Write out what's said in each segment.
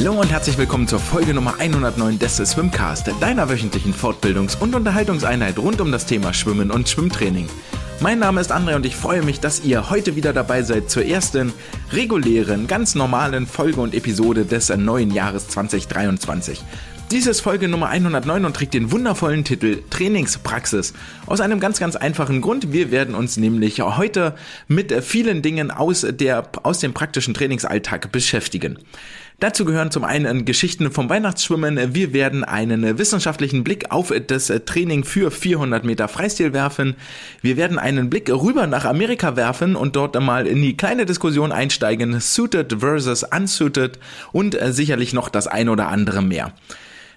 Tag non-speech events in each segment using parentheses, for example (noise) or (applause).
Hallo und herzlich willkommen zur Folge Nummer 109 des Swimcast, deiner wöchentlichen Fortbildungs- und Unterhaltungseinheit rund um das Thema Schwimmen und Schwimmtraining. Mein Name ist André und ich freue mich, dass ihr heute wieder dabei seid zur ersten regulären, ganz normalen Folge und Episode des neuen Jahres 2023. Dies ist Folge Nummer 109 und trägt den wundervollen Titel Trainingspraxis. Aus einem ganz, ganz einfachen Grund. Wir werden uns nämlich heute mit vielen Dingen aus, der, aus dem praktischen Trainingsalltag beschäftigen. Dazu gehören zum einen Geschichten vom Weihnachtsschwimmen. Wir werden einen wissenschaftlichen Blick auf das Training für 400 Meter Freistil werfen. Wir werden einen Blick rüber nach Amerika werfen und dort mal in die kleine Diskussion einsteigen. Suited versus unsuited und sicherlich noch das ein oder andere mehr.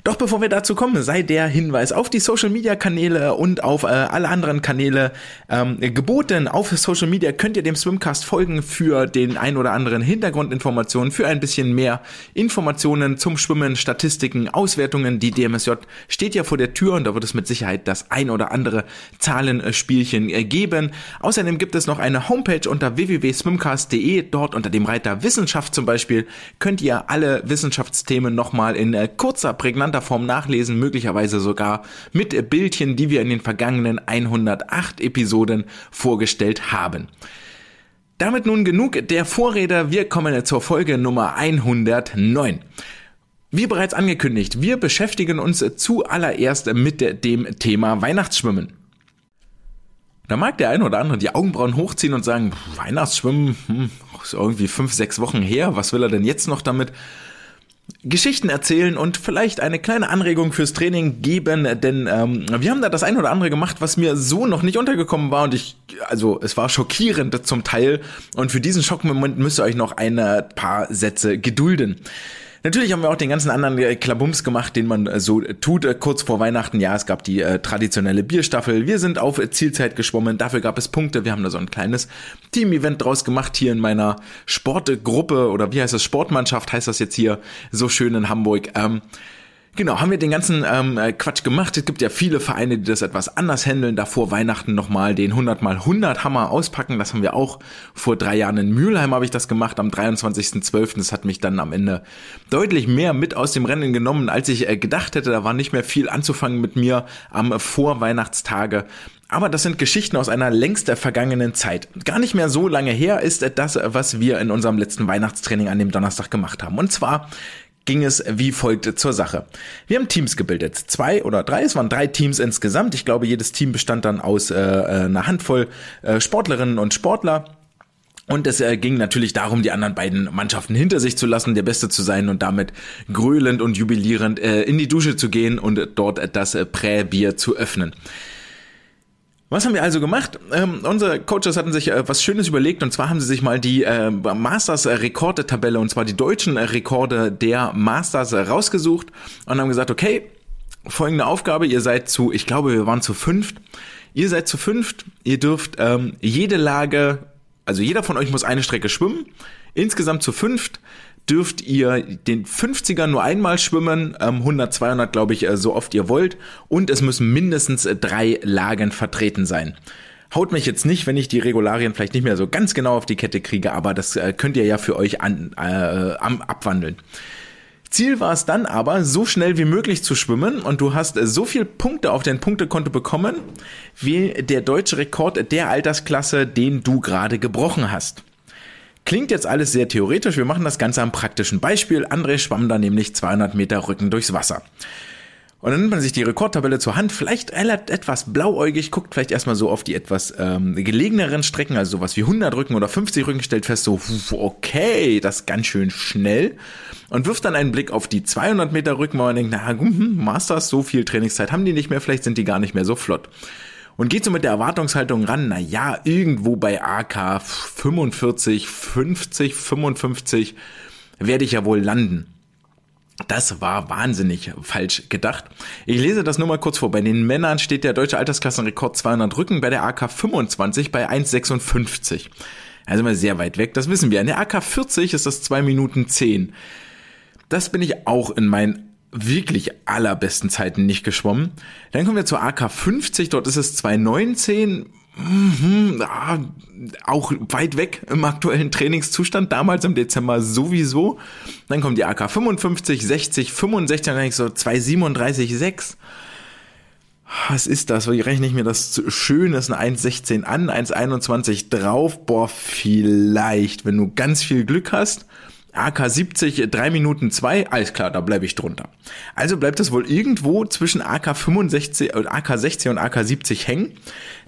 Doch bevor wir dazu kommen, sei der Hinweis auf die Social Media Kanäle und auf äh, alle anderen Kanäle ähm, geboten. Auf Social Media könnt ihr dem Swimcast folgen für den ein oder anderen Hintergrundinformationen, für ein bisschen mehr Informationen zum Schwimmen, Statistiken, Auswertungen. Die DMSJ steht ja vor der Tür und da wird es mit Sicherheit das ein oder andere Zahlenspielchen äh, geben. Außerdem gibt es noch eine Homepage unter www.swimcast.de. Dort unter dem Reiter Wissenschaft zum Beispiel könnt ihr alle Wissenschaftsthemen nochmal in äh, kurzer, prägnanter prägnanter Form nachlesen, möglicherweise sogar mit Bildchen, die wir in den vergangenen 108 Episoden vorgestellt haben. Damit nun genug der Vorräder, wir kommen zur Folge Nummer 109. Wie bereits angekündigt, wir beschäftigen uns zuallererst mit dem Thema Weihnachtsschwimmen. Da mag der eine oder andere die Augenbrauen hochziehen und sagen, Weihnachtsschwimmen, hm, ist irgendwie fünf, sechs Wochen her, was will er denn jetzt noch damit? Geschichten erzählen und vielleicht eine kleine Anregung fürs Training geben, denn ähm, wir haben da das ein oder andere gemacht, was mir so noch nicht untergekommen war und ich, also es war schockierend zum Teil und für diesen Schockmoment müsst ihr euch noch ein paar Sätze gedulden. Natürlich haben wir auch den ganzen anderen äh, Klabums gemacht, den man äh, so tut äh, kurz vor Weihnachten. Ja, es gab die äh, traditionelle Bierstaffel. Wir sind auf Zielzeit geschwommen. Dafür gab es Punkte. Wir haben da so ein kleines Team-Event draus gemacht hier in meiner Sportgruppe oder wie heißt das? Sportmannschaft heißt das jetzt hier so schön in Hamburg. Ähm, Genau, haben wir den ganzen ähm, äh, Quatsch gemacht. Es gibt ja viele Vereine, die das etwas anders handeln. Da vor Weihnachten nochmal den 100 mal 100 Hammer auspacken. Das haben wir auch vor drei Jahren in Mülheim habe ich das gemacht am 23.12. Das hat mich dann am Ende deutlich mehr mit aus dem Rennen genommen, als ich äh, gedacht hätte. Da war nicht mehr viel anzufangen mit mir am Vorweihnachtstage. Aber das sind Geschichten aus einer längst vergangenen Zeit. Gar nicht mehr so lange her ist das, was wir in unserem letzten Weihnachtstraining an dem Donnerstag gemacht haben. Und zwar ging es wie folgt zur Sache. Wir haben Teams gebildet, zwei oder drei, es waren drei Teams insgesamt. Ich glaube, jedes Team bestand dann aus äh, äh einer Handvoll äh, Sportlerinnen und Sportler. Und es äh, ging natürlich darum, die anderen beiden Mannschaften hinter sich zu lassen, der Beste zu sein und damit gröhlend und jubilierend äh, in die Dusche zu gehen und dort das äh, Präbier zu öffnen. Was haben wir also gemacht? Ähm, unsere Coaches hatten sich äh, was Schönes überlegt. Und zwar haben sie sich mal die äh, Masters-Rekorde-Tabelle und zwar die deutschen Rekorde der Masters rausgesucht und haben gesagt, okay, folgende Aufgabe, ihr seid zu, ich glaube, wir waren zu fünft. Ihr seid zu fünft, ihr dürft ähm, jede Lage, also jeder von euch muss eine Strecke schwimmen, insgesamt zu fünft dürft ihr den 50er nur einmal schwimmen, 100, ähm, 200 glaube ich, äh, so oft ihr wollt und es müssen mindestens äh, drei Lagen vertreten sein. Haut mich jetzt nicht, wenn ich die Regularien vielleicht nicht mehr so ganz genau auf die Kette kriege, aber das äh, könnt ihr ja für euch an, äh, abwandeln. Ziel war es dann aber, so schnell wie möglich zu schwimmen und du hast so viel Punkte auf dein Punktekonto bekommen, wie der deutsche Rekord der Altersklasse, den du gerade gebrochen hast. Klingt jetzt alles sehr theoretisch, wir machen das Ganze am praktischen Beispiel. André schwamm da nämlich 200 Meter Rücken durchs Wasser. Und dann nimmt man sich die Rekordtabelle zur Hand, vielleicht etwas blauäugig, guckt vielleicht erstmal so auf die etwas ähm, gelegeneren Strecken, also sowas wie 100 Rücken oder 50 Rücken, stellt fest so, okay, das ist ganz schön schnell und wirft dann einen Blick auf die 200 Meter Rücken, wo man denkt, na, hm, Masters, so viel Trainingszeit haben die nicht mehr, vielleicht sind die gar nicht mehr so flott und geht so mit der Erwartungshaltung ran, na ja, irgendwo bei AK 45, 50, 55 werde ich ja wohl landen. Das war wahnsinnig falsch gedacht. Ich lese das nur mal kurz vor. Bei den Männern steht der deutsche Altersklassenrekord 200 Rücken, bei der AK 25 bei 1,56. Also mal sehr weit weg, das wissen wir. In der AK 40 ist das 2 Minuten 10. Das bin ich auch in meinen wirklich allerbesten Zeiten nicht geschwommen. Dann kommen wir zur AK 50, dort ist es 219 Mhm, auch weit weg im aktuellen Trainingszustand, damals im Dezember sowieso. Dann kommt die AK 55, 60, 65, dann denke ich so 237, 6. Was ist das? Wie rechne ich mir das schön? Das ist eine 1,16 an, 1,21 drauf. Boah, vielleicht, wenn du ganz viel Glück hast. AK 70, 3 Minuten 2, alles klar, da bleibe ich drunter. Also bleibt das wohl irgendwo zwischen AK 65 und AK 60 und AK 70 hängen.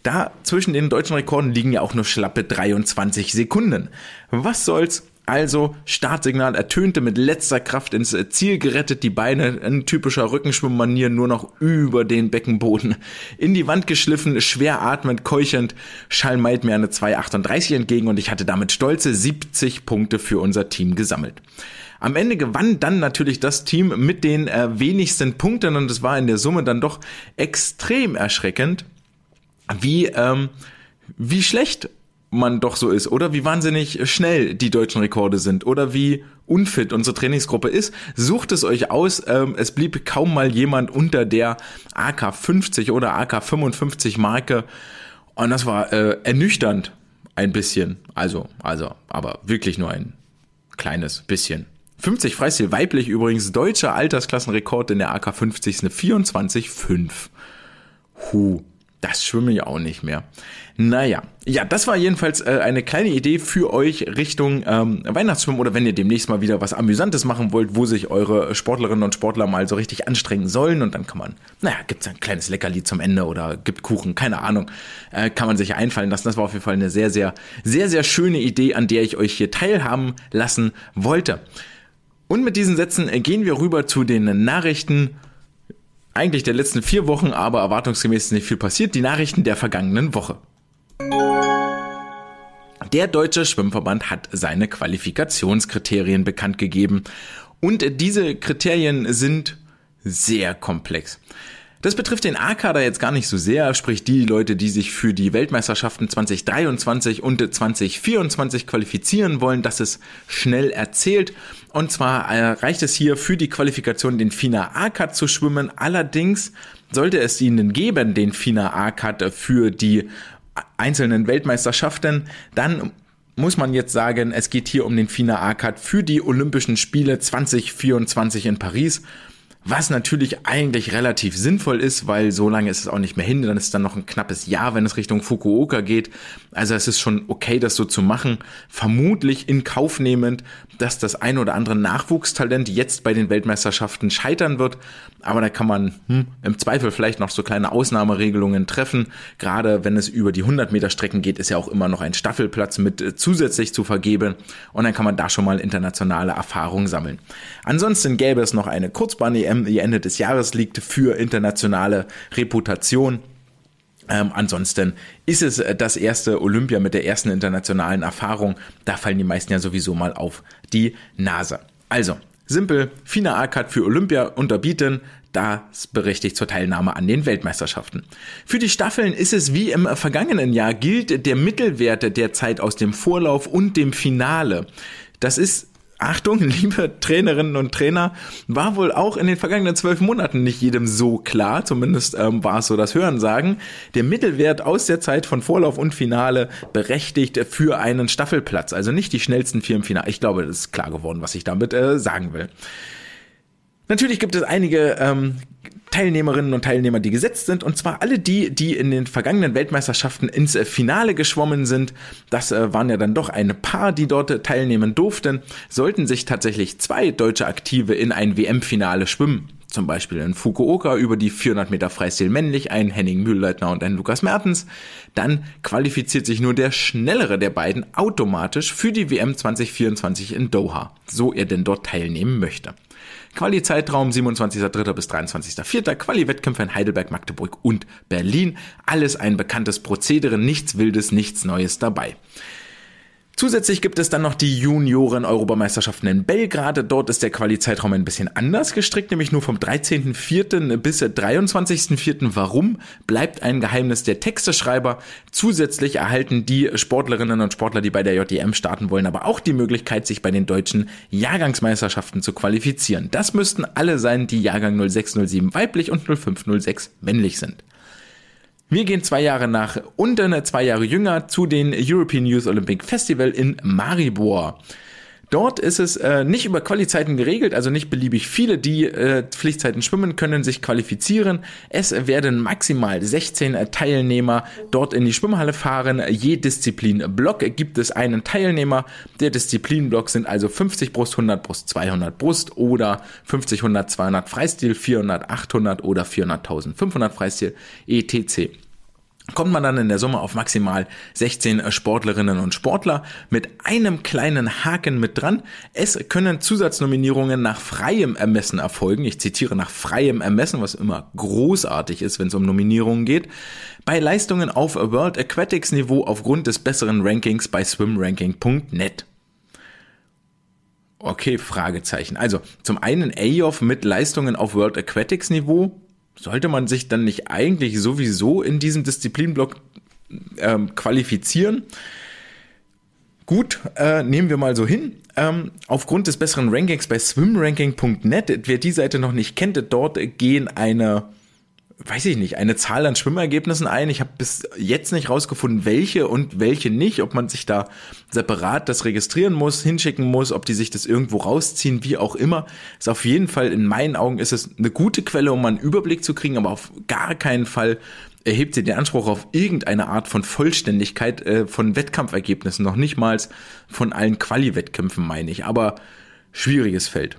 Da zwischen den deutschen Rekorden liegen ja auch nur schlappe 23 Sekunden. Was soll's? Also Startsignal ertönte mit letzter Kraft ins Ziel gerettet, die Beine in typischer Rückenschwimmmanier nur noch über den Beckenboden in die Wand geschliffen, schwer atmend, keuchend, schalmeit mir eine 2,38 entgegen und ich hatte damit stolze 70 Punkte für unser Team gesammelt. Am Ende gewann dann natürlich das Team mit den äh, wenigsten Punkten und es war in der Summe dann doch extrem erschreckend, wie, ähm, wie schlecht man doch so ist oder wie wahnsinnig schnell die deutschen Rekorde sind oder wie unfit unsere Trainingsgruppe ist. Sucht es euch aus. Ähm, es blieb kaum mal jemand unter der AK 50 oder AK 55 Marke und das war äh, ernüchternd ein bisschen. Also, also, aber wirklich nur ein kleines bisschen. 50 Freistil weiblich übrigens deutscher Altersklassenrekord in der AK 50 ist eine 24,5. Huh das schwimme ich auch nicht mehr. Naja, ja, das war jedenfalls äh, eine kleine Idee für euch Richtung ähm, Weihnachtsschwimmen oder wenn ihr demnächst mal wieder was Amüsantes machen wollt, wo sich eure Sportlerinnen und Sportler mal so richtig anstrengen sollen und dann kann man, naja, gibt's ein kleines Leckerli zum Ende oder gibt Kuchen, keine Ahnung, äh, kann man sich einfallen lassen. Das war auf jeden Fall eine sehr, sehr, sehr, sehr schöne Idee, an der ich euch hier teilhaben lassen wollte. Und mit diesen Sätzen äh, gehen wir rüber zu den Nachrichten eigentlich der letzten vier Wochen, aber erwartungsgemäß nicht viel passiert. Die Nachrichten der vergangenen Woche. Der Deutsche Schwimmverband hat seine Qualifikationskriterien bekannt gegeben. Und diese Kriterien sind sehr komplex. Das betrifft den A-Kader jetzt gar nicht so sehr, sprich die Leute, die sich für die Weltmeisterschaften 2023 und 2024 qualifizieren wollen. Das ist schnell erzählt. Und zwar äh, reicht es hier für die Qualifikation den FINA A-Cut zu schwimmen. Allerdings sollte es ihnen geben, den FINA A-Cut für die einzelnen Weltmeisterschaften, dann muss man jetzt sagen, es geht hier um den FINA A-Cut für die Olympischen Spiele 2024 in Paris. Was natürlich eigentlich relativ sinnvoll ist, weil so lange ist es auch nicht mehr hin, dann ist es dann noch ein knappes Jahr, wenn es Richtung Fukuoka geht. Also es ist schon okay, das so zu machen. Vermutlich in Kauf nehmend, dass das ein oder andere Nachwuchstalent jetzt bei den Weltmeisterschaften scheitern wird. Aber da kann man hm, im Zweifel vielleicht noch so kleine Ausnahmeregelungen treffen. Gerade wenn es über die 100 Meter Strecken geht, ist ja auch immer noch ein Staffelplatz mit äh, zusätzlich zu vergeben. Und dann kann man da schon mal internationale Erfahrung sammeln. Ansonsten gäbe es noch eine Kurzbahn-EM Die Ende des Jahres liegt, für internationale Reputation. Ähm, ansonsten ist es äh, das erste Olympia mit der ersten internationalen Erfahrung. Da fallen die meisten ja sowieso mal auf die Nase. Also, simpel, FINA A-Cut für Olympia unterbieten, das berechtigt zur Teilnahme an den Weltmeisterschaften. Für die Staffeln ist es wie im vergangenen Jahr, gilt der Mittelwert der Zeit aus dem Vorlauf und dem Finale. Das ist Achtung, (laughs) liebe Trainerinnen und Trainer, war wohl auch in den vergangenen zwölf Monaten nicht jedem so klar, zumindest ähm, war es so das Hörensagen. Der Mittelwert aus der Zeit von Vorlauf und Finale berechtigt für einen Staffelplatz, also nicht die schnellsten vier im Finale. Ich glaube, das ist klar geworden, was ich damit äh, sagen will. Natürlich gibt es einige ähm, Teilnehmerinnen und Teilnehmer, die gesetzt sind, und zwar alle die, die in den vergangenen Weltmeisterschaften ins äh, Finale geschwommen sind. Das äh, waren ja dann doch ein paar, die dort äh, teilnehmen durften. Sollten sich tatsächlich zwei deutsche Aktive in ein WM-Finale schwimmen, zum Beispiel in Fukuoka über die 400 Meter Freistil männlich, ein Henning Mühlleitner und ein Lukas Mertens, dann qualifiziert sich nur der schnellere der beiden automatisch für die WM 2024 in Doha, so er denn dort teilnehmen möchte. Quali-Zeitraum 27.3. bis 23.4. Quali-Wettkämpfe in Heidelberg, Magdeburg und Berlin. Alles ein bekanntes Prozedere, nichts Wildes, nichts Neues dabei. Zusätzlich gibt es dann noch die Junioren-Europameisterschaften in Belgrad. Dort ist der Quali-Zeitraum ein bisschen anders gestrickt, nämlich nur vom 13.04. bis 23.04. Warum? Bleibt ein Geheimnis der Texteschreiber. Zusätzlich erhalten die Sportlerinnen und Sportler, die bei der JDM starten wollen, aber auch die Möglichkeit, sich bei den deutschen Jahrgangsmeisterschaften zu qualifizieren. Das müssten alle sein, die Jahrgang 0607 weiblich und 0506 männlich sind. Wir gehen zwei Jahre nach unten, zwei Jahre jünger zu den European Youth Olympic Festival in Maribor. Dort ist es äh, nicht über Qualizeiten geregelt, also nicht beliebig viele, die äh, Pflichtzeiten schwimmen, können sich qualifizieren. Es werden maximal 16 äh, Teilnehmer dort in die Schwimmhalle fahren. Je Disziplinblock gibt es einen Teilnehmer. Der Disziplinblock sind also 50 Brust, 100 Brust, 200 Brust oder 50, 100, 200 Freistil, 400, 800 oder 400.000, 500 Freistil, etc kommt man dann in der Summe auf maximal 16 Sportlerinnen und Sportler mit einem kleinen Haken mit dran. Es können Zusatznominierungen nach freiem Ermessen erfolgen. Ich zitiere nach freiem Ermessen, was immer großartig ist, wenn es um Nominierungen geht. Bei Leistungen auf World Aquatics Niveau aufgrund des besseren Rankings bei swimranking.net. Okay, Fragezeichen. Also zum einen AOF mit Leistungen auf World Aquatics Niveau sollte man sich dann nicht eigentlich sowieso in diesem Disziplinblock ähm, qualifizieren? Gut, äh, nehmen wir mal so hin. Ähm, aufgrund des besseren Rankings bei swimranking.net, wer die Seite noch nicht kennt, dort gehen eine weiß ich nicht, eine Zahl an Schwimmergebnissen ein. Ich habe bis jetzt nicht rausgefunden, welche und welche nicht, ob man sich da separat das registrieren muss, hinschicken muss, ob die sich das irgendwo rausziehen, wie auch immer. Ist auf jeden Fall, in meinen Augen, ist es eine gute Quelle, um einen Überblick zu kriegen, aber auf gar keinen Fall erhebt sie den Anspruch auf irgendeine Art von Vollständigkeit äh, von Wettkampfergebnissen, noch nicht mal von allen Quali-Wettkämpfen, meine ich. Aber schwieriges Feld.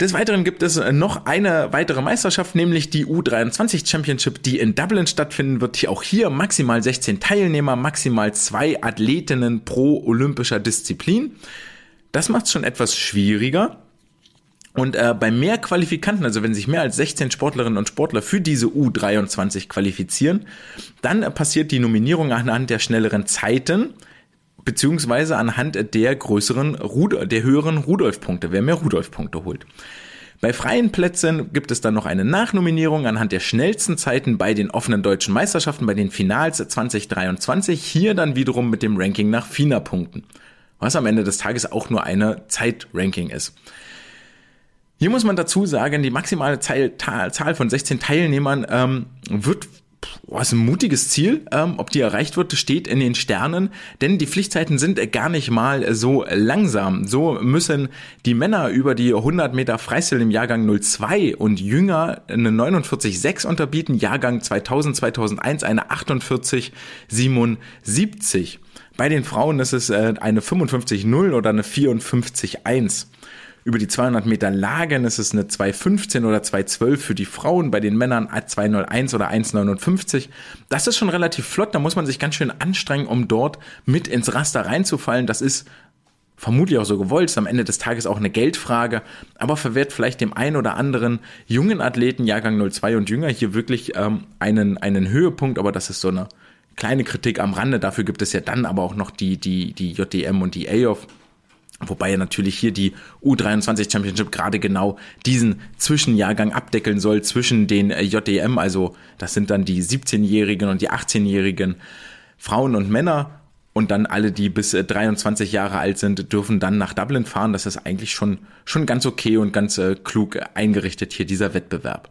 Des Weiteren gibt es noch eine weitere Meisterschaft, nämlich die U23 Championship, die in Dublin stattfinden wird. Auch hier maximal 16 Teilnehmer, maximal zwei Athletinnen pro olympischer Disziplin. Das macht es schon etwas schwieriger. Und äh, bei mehr Qualifikanten, also wenn sich mehr als 16 Sportlerinnen und Sportler für diese U23 qualifizieren, dann äh, passiert die Nominierung anhand der schnelleren Zeiten beziehungsweise anhand der größeren, der höheren Rudolf-Punkte, wer mehr Rudolf-Punkte holt. Bei freien Plätzen gibt es dann noch eine Nachnominierung anhand der schnellsten Zeiten bei den offenen deutschen Meisterschaften, bei den Finals 2023. Hier dann wiederum mit dem Ranking nach FINA-Punkten. Was am Ende des Tages auch nur eine Zeitranking ist. Hier muss man dazu sagen, die maximale Zahl von 16 Teilnehmern ähm, wird Boah, ist ein mutiges Ziel. Ähm, ob die erreicht wird, steht in den Sternen, denn die Pflichtzeiten sind gar nicht mal so langsam. So müssen die Männer über die 100 Meter Freistil im Jahrgang 02 und jünger eine 49,6 unterbieten, Jahrgang 2000, 2001 eine 48,77. Bei den Frauen ist es äh, eine 55,0 oder eine 54,1. Über die 200 Meter Lagen ist es eine 2,15 oder 2,12 für die Frauen, bei den Männern 2,01 oder 1,59. Das ist schon relativ flott, da muss man sich ganz schön anstrengen, um dort mit ins Raster reinzufallen. Das ist vermutlich auch so gewollt, ist am Ende des Tages auch eine Geldfrage, aber verwehrt vielleicht dem einen oder anderen jungen Athleten, Jahrgang 02 und jünger, hier wirklich ähm, einen, einen Höhepunkt, aber das ist so eine kleine Kritik am Rande. Dafür gibt es ja dann aber auch noch die, die, die JDM und die AOF. Wobei natürlich hier die U23 Championship gerade genau diesen Zwischenjahrgang abdeckeln soll zwischen den äh, JDM, also das sind dann die 17-Jährigen und die 18-Jährigen Frauen und Männer und dann alle, die bis 23 äh, Jahre alt sind, dürfen dann nach Dublin fahren. Das ist eigentlich schon, schon ganz okay und ganz äh, klug eingerichtet hier dieser Wettbewerb.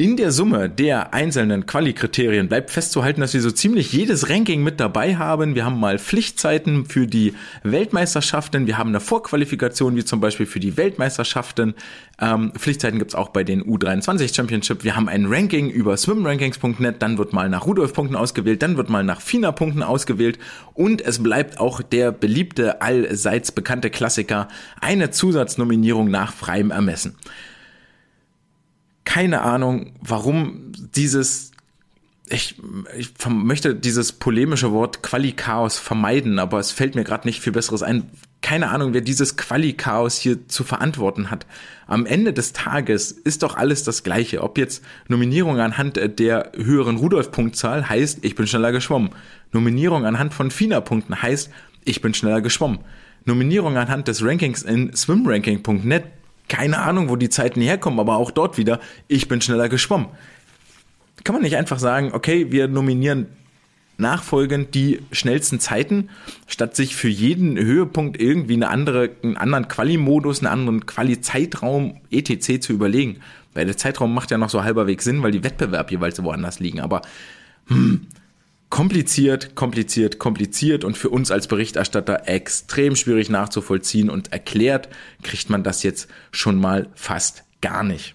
In der Summe der einzelnen Quali-Kriterien bleibt festzuhalten, dass wir so ziemlich jedes Ranking mit dabei haben. Wir haben mal Pflichtzeiten für die Weltmeisterschaften, wir haben eine Vorqualifikation, wie zum Beispiel für die Weltmeisterschaften. Ähm, Pflichtzeiten gibt's auch bei den U23 Championship. Wir haben ein Ranking über swimrankings.net, dann wird mal nach Rudolf-Punkten ausgewählt, dann wird mal nach FINA-Punkten ausgewählt und es bleibt auch der beliebte, allseits bekannte Klassiker, eine Zusatznominierung nach freiem Ermessen keine Ahnung, warum dieses ich, ich möchte dieses polemische Wort Quali-Chaos vermeiden, aber es fällt mir gerade nicht viel Besseres ein. Keine Ahnung, wer dieses Quali-Chaos hier zu verantworten hat. Am Ende des Tages ist doch alles das Gleiche. Ob jetzt Nominierung anhand der höheren Rudolf-Punktzahl heißt, ich bin schneller geschwommen. Nominierung anhand von FINA-Punkten heißt, ich bin schneller geschwommen. Nominierung anhand des Rankings in swimranking.net keine Ahnung, wo die Zeiten herkommen, aber auch dort wieder, ich bin schneller geschwommen. Kann man nicht einfach sagen, okay, wir nominieren nachfolgend die schnellsten Zeiten, statt sich für jeden Höhepunkt irgendwie eine andere, einen anderen Quali-Modus, einen anderen Quali-Zeitraum etc. zu überlegen. Weil der Zeitraum macht ja noch so halberwegs Sinn, weil die Wettbewerb jeweils woanders liegen. Aber hm, kompliziert, kompliziert, kompliziert und für uns als Berichterstatter extrem schwierig nachzuvollziehen und erklärt kriegt man das jetzt schon mal fast gar nicht.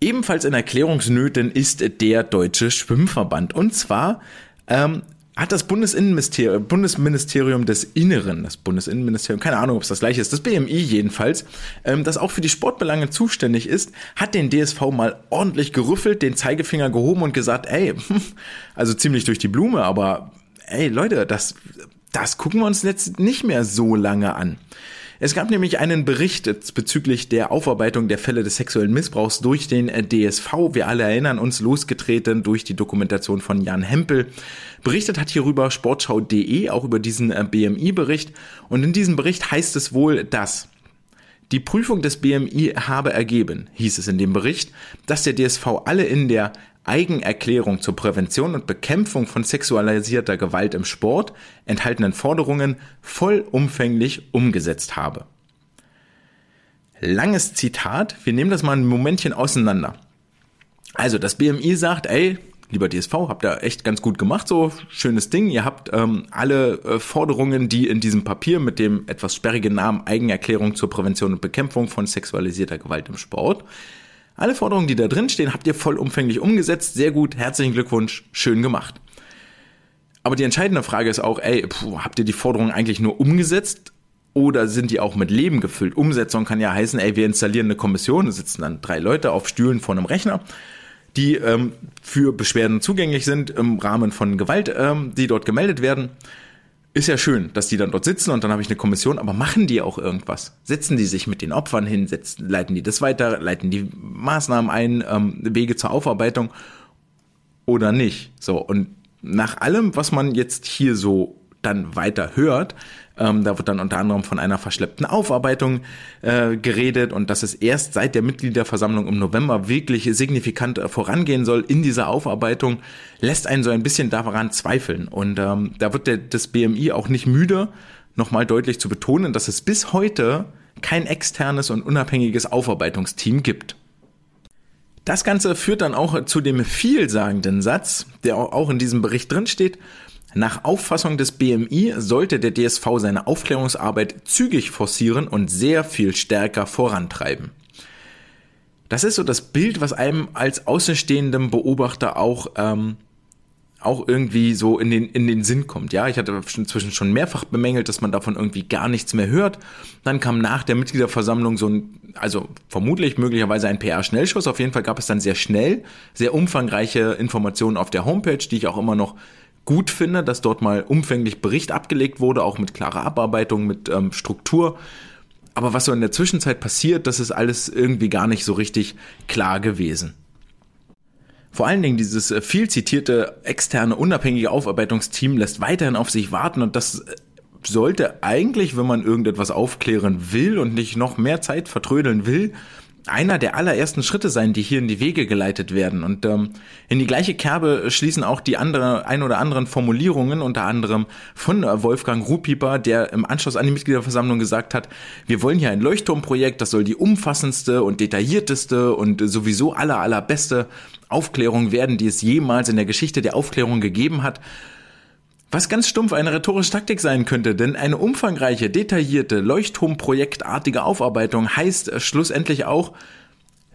Ebenfalls in Erklärungsnöten ist der Deutsche Schwimmverband. Und zwar ähm, hat das Bundesinnenministerium, Bundesministerium des Inneren, das Bundesinnenministerium, keine Ahnung, ob es das gleiche ist, das BMI jedenfalls, ähm, das auch für die Sportbelange zuständig ist, hat den DSV mal ordentlich gerüffelt, den Zeigefinger gehoben und gesagt, ey, (laughs) also ziemlich durch die Blume, aber ey Leute, das, das gucken wir uns jetzt nicht mehr so lange an. Es gab nämlich einen Bericht bezüglich der Aufarbeitung der Fälle des sexuellen Missbrauchs durch den DSV. Wir alle erinnern uns, losgetreten durch die Dokumentation von Jan Hempel. Berichtet hat hierüber sportschau.de, auch über diesen äh, BMI-Bericht. Und in diesem Bericht heißt es wohl, dass die Prüfung des BMI habe ergeben, hieß es in dem Bericht, dass der DSV alle in der Eigenerklärung zur Prävention und Bekämpfung von sexualisierter Gewalt im Sport enthaltenen Forderungen vollumfänglich umgesetzt habe. Langes Zitat, wir nehmen das mal ein Momentchen auseinander. Also das BMI sagt, ey, lieber DSV, habt ihr echt ganz gut gemacht, so schönes Ding. Ihr habt ähm, alle äh, Forderungen, die in diesem Papier mit dem etwas sperrigen Namen Eigenerklärung zur Prävention und Bekämpfung von sexualisierter Gewalt im Sport alle Forderungen, die da drin stehen, habt ihr vollumfänglich umgesetzt. Sehr gut, herzlichen Glückwunsch, schön gemacht. Aber die entscheidende Frage ist auch, ey, puh, habt ihr die Forderungen eigentlich nur umgesetzt oder sind die auch mit Leben gefüllt? Umsetzung kann ja heißen, ey, wir installieren eine Kommission, da sitzen dann drei Leute auf Stühlen vor einem Rechner, die ähm, für Beschwerden zugänglich sind im Rahmen von Gewalt, ähm, die dort gemeldet werden ist ja schön, dass die dann dort sitzen und dann habe ich eine Kommission, aber machen die auch irgendwas? Setzen die sich mit den Opfern hin, setzen, leiten die das weiter, leiten die Maßnahmen ein, ähm, Wege zur Aufarbeitung oder nicht? So, und nach allem, was man jetzt hier so dann weiter hört, ähm, da wird dann unter anderem von einer verschleppten Aufarbeitung äh, geredet und dass es erst seit der Mitgliederversammlung im November wirklich signifikant äh, vorangehen soll in dieser Aufarbeitung, lässt einen so ein bisschen daran zweifeln. Und ähm, da wird der, das BMI auch nicht müde, nochmal deutlich zu betonen, dass es bis heute kein externes und unabhängiges Aufarbeitungsteam gibt. Das Ganze führt dann auch zu dem vielsagenden Satz, der auch in diesem Bericht drin steht, nach Auffassung des BMI sollte der DSV seine Aufklärungsarbeit zügig forcieren und sehr viel stärker vorantreiben. Das ist so das Bild, was einem als außenstehendem Beobachter auch ähm, auch irgendwie so in den, in den Sinn kommt. Ja, ich hatte inzwischen schon mehrfach bemängelt, dass man davon irgendwie gar nichts mehr hört. Dann kam nach der Mitgliederversammlung so ein, also vermutlich möglicherweise ein PR-Schnellschuss. Auf jeden Fall gab es dann sehr schnell sehr umfangreiche Informationen auf der Homepage, die ich auch immer noch gut finde, dass dort mal umfänglich Bericht abgelegt wurde, auch mit klarer Abarbeitung, mit ähm, Struktur. Aber was so in der Zwischenzeit passiert, das ist alles irgendwie gar nicht so richtig klar gewesen. Vor allen Dingen dieses äh, viel zitierte externe unabhängige Aufarbeitungsteam lässt weiterhin auf sich warten und das äh, sollte eigentlich, wenn man irgendetwas aufklären will und nicht noch mehr Zeit vertrödeln will, einer der allerersten Schritte sein, die hier in die Wege geleitet werden. Und ähm, in die gleiche Kerbe schließen auch die andere, ein oder anderen Formulierungen, unter anderem von Wolfgang Rupiper, der im Anschluss an die Mitgliederversammlung gesagt hat, wir wollen hier ein Leuchtturmprojekt, das soll die umfassendste und detaillierteste und sowieso aller allerbeste Aufklärung werden, die es jemals in der Geschichte der Aufklärung gegeben hat. Was ganz stumpf eine rhetorische Taktik sein könnte, denn eine umfangreiche, detaillierte, Leuchtturmprojektartige Aufarbeitung heißt schlussendlich auch,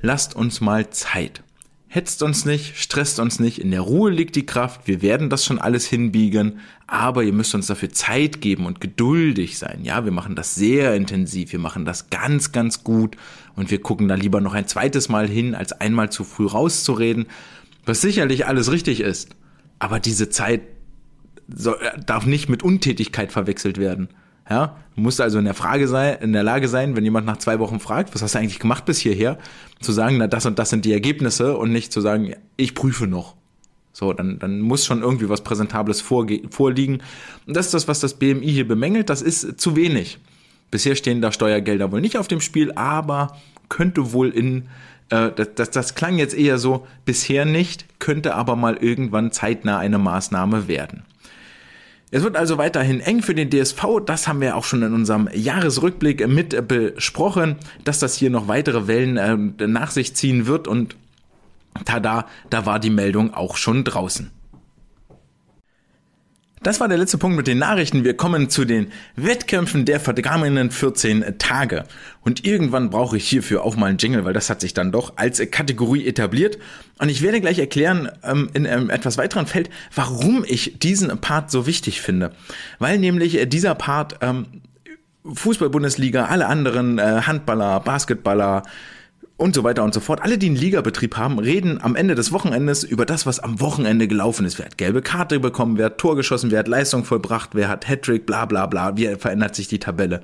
lasst uns mal Zeit. Hetzt uns nicht, stresst uns nicht, in der Ruhe liegt die Kraft, wir werden das schon alles hinbiegen, aber ihr müsst uns dafür Zeit geben und geduldig sein. Ja, wir machen das sehr intensiv, wir machen das ganz, ganz gut und wir gucken da lieber noch ein zweites Mal hin, als einmal zu früh rauszureden, was sicherlich alles richtig ist. Aber diese Zeit soll, darf nicht mit Untätigkeit verwechselt werden. Ja, du musst also in der Frage sein, in der Lage sein, wenn jemand nach zwei Wochen fragt, was hast du eigentlich gemacht bis hierher, zu sagen, na das und das sind die Ergebnisse und nicht zu sagen, ich prüfe noch. So, dann, dann muss schon irgendwie was Präsentables vorliegen. Und das ist das, was das BMI hier bemängelt. Das ist zu wenig. Bisher stehen da Steuergelder wohl nicht auf dem Spiel, aber könnte wohl in, äh, das, das, das klang jetzt eher so, bisher nicht, könnte aber mal irgendwann zeitnah eine Maßnahme werden. Es wird also weiterhin eng für den DSV. Das haben wir auch schon in unserem Jahresrückblick mit besprochen, dass das hier noch weitere Wellen äh, nach sich ziehen wird und tada, da war die Meldung auch schon draußen. Das war der letzte Punkt mit den Nachrichten. Wir kommen zu den Wettkämpfen der vergangenen 14 Tage. Und irgendwann brauche ich hierfür auch mal einen Jingle, weil das hat sich dann doch als Kategorie etabliert. Und ich werde gleich erklären ähm, in einem etwas weiteren Feld, warum ich diesen Part so wichtig finde. Weil nämlich äh, dieser Part ähm, Fußball-Bundesliga, alle anderen äh, Handballer, Basketballer, und so weiter und so fort. Alle, die einen Ligabetrieb haben, reden am Ende des Wochenendes über das, was am Wochenende gelaufen ist. Wer hat gelbe Karte bekommen, wer hat Tor geschossen, wer hat Leistung vollbracht, wer hat Hattrick, bla bla bla, wie verändert sich die Tabelle.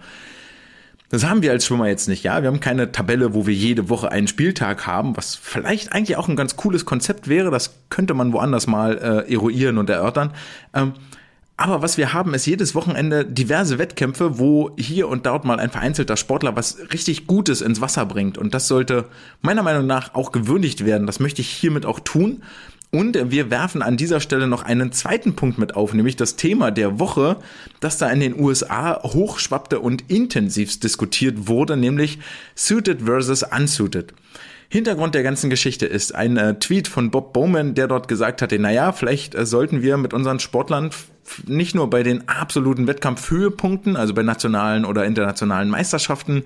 Das haben wir als Schwimmer jetzt nicht, ja. Wir haben keine Tabelle, wo wir jede Woche einen Spieltag haben, was vielleicht eigentlich auch ein ganz cooles Konzept wäre. Das könnte man woanders mal äh, eruieren und erörtern. Ähm, aber was wir haben, ist jedes Wochenende diverse Wettkämpfe, wo hier und dort mal ein vereinzelter Sportler was richtig Gutes ins Wasser bringt. Und das sollte meiner Meinung nach auch gewürdigt werden. Das möchte ich hiermit auch tun. Und wir werfen an dieser Stelle noch einen zweiten Punkt mit auf, nämlich das Thema der Woche, das da in den USA hochschwappte und intensivst diskutiert wurde, nämlich Suited versus Unsuited. Hintergrund der ganzen Geschichte ist ein äh, Tweet von Bob Bowman, der dort gesagt hatte, naja, vielleicht äh, sollten wir mit unseren Sportlern nicht nur bei den absoluten Wettkampfhöhepunkten, also bei nationalen oder internationalen Meisterschaften,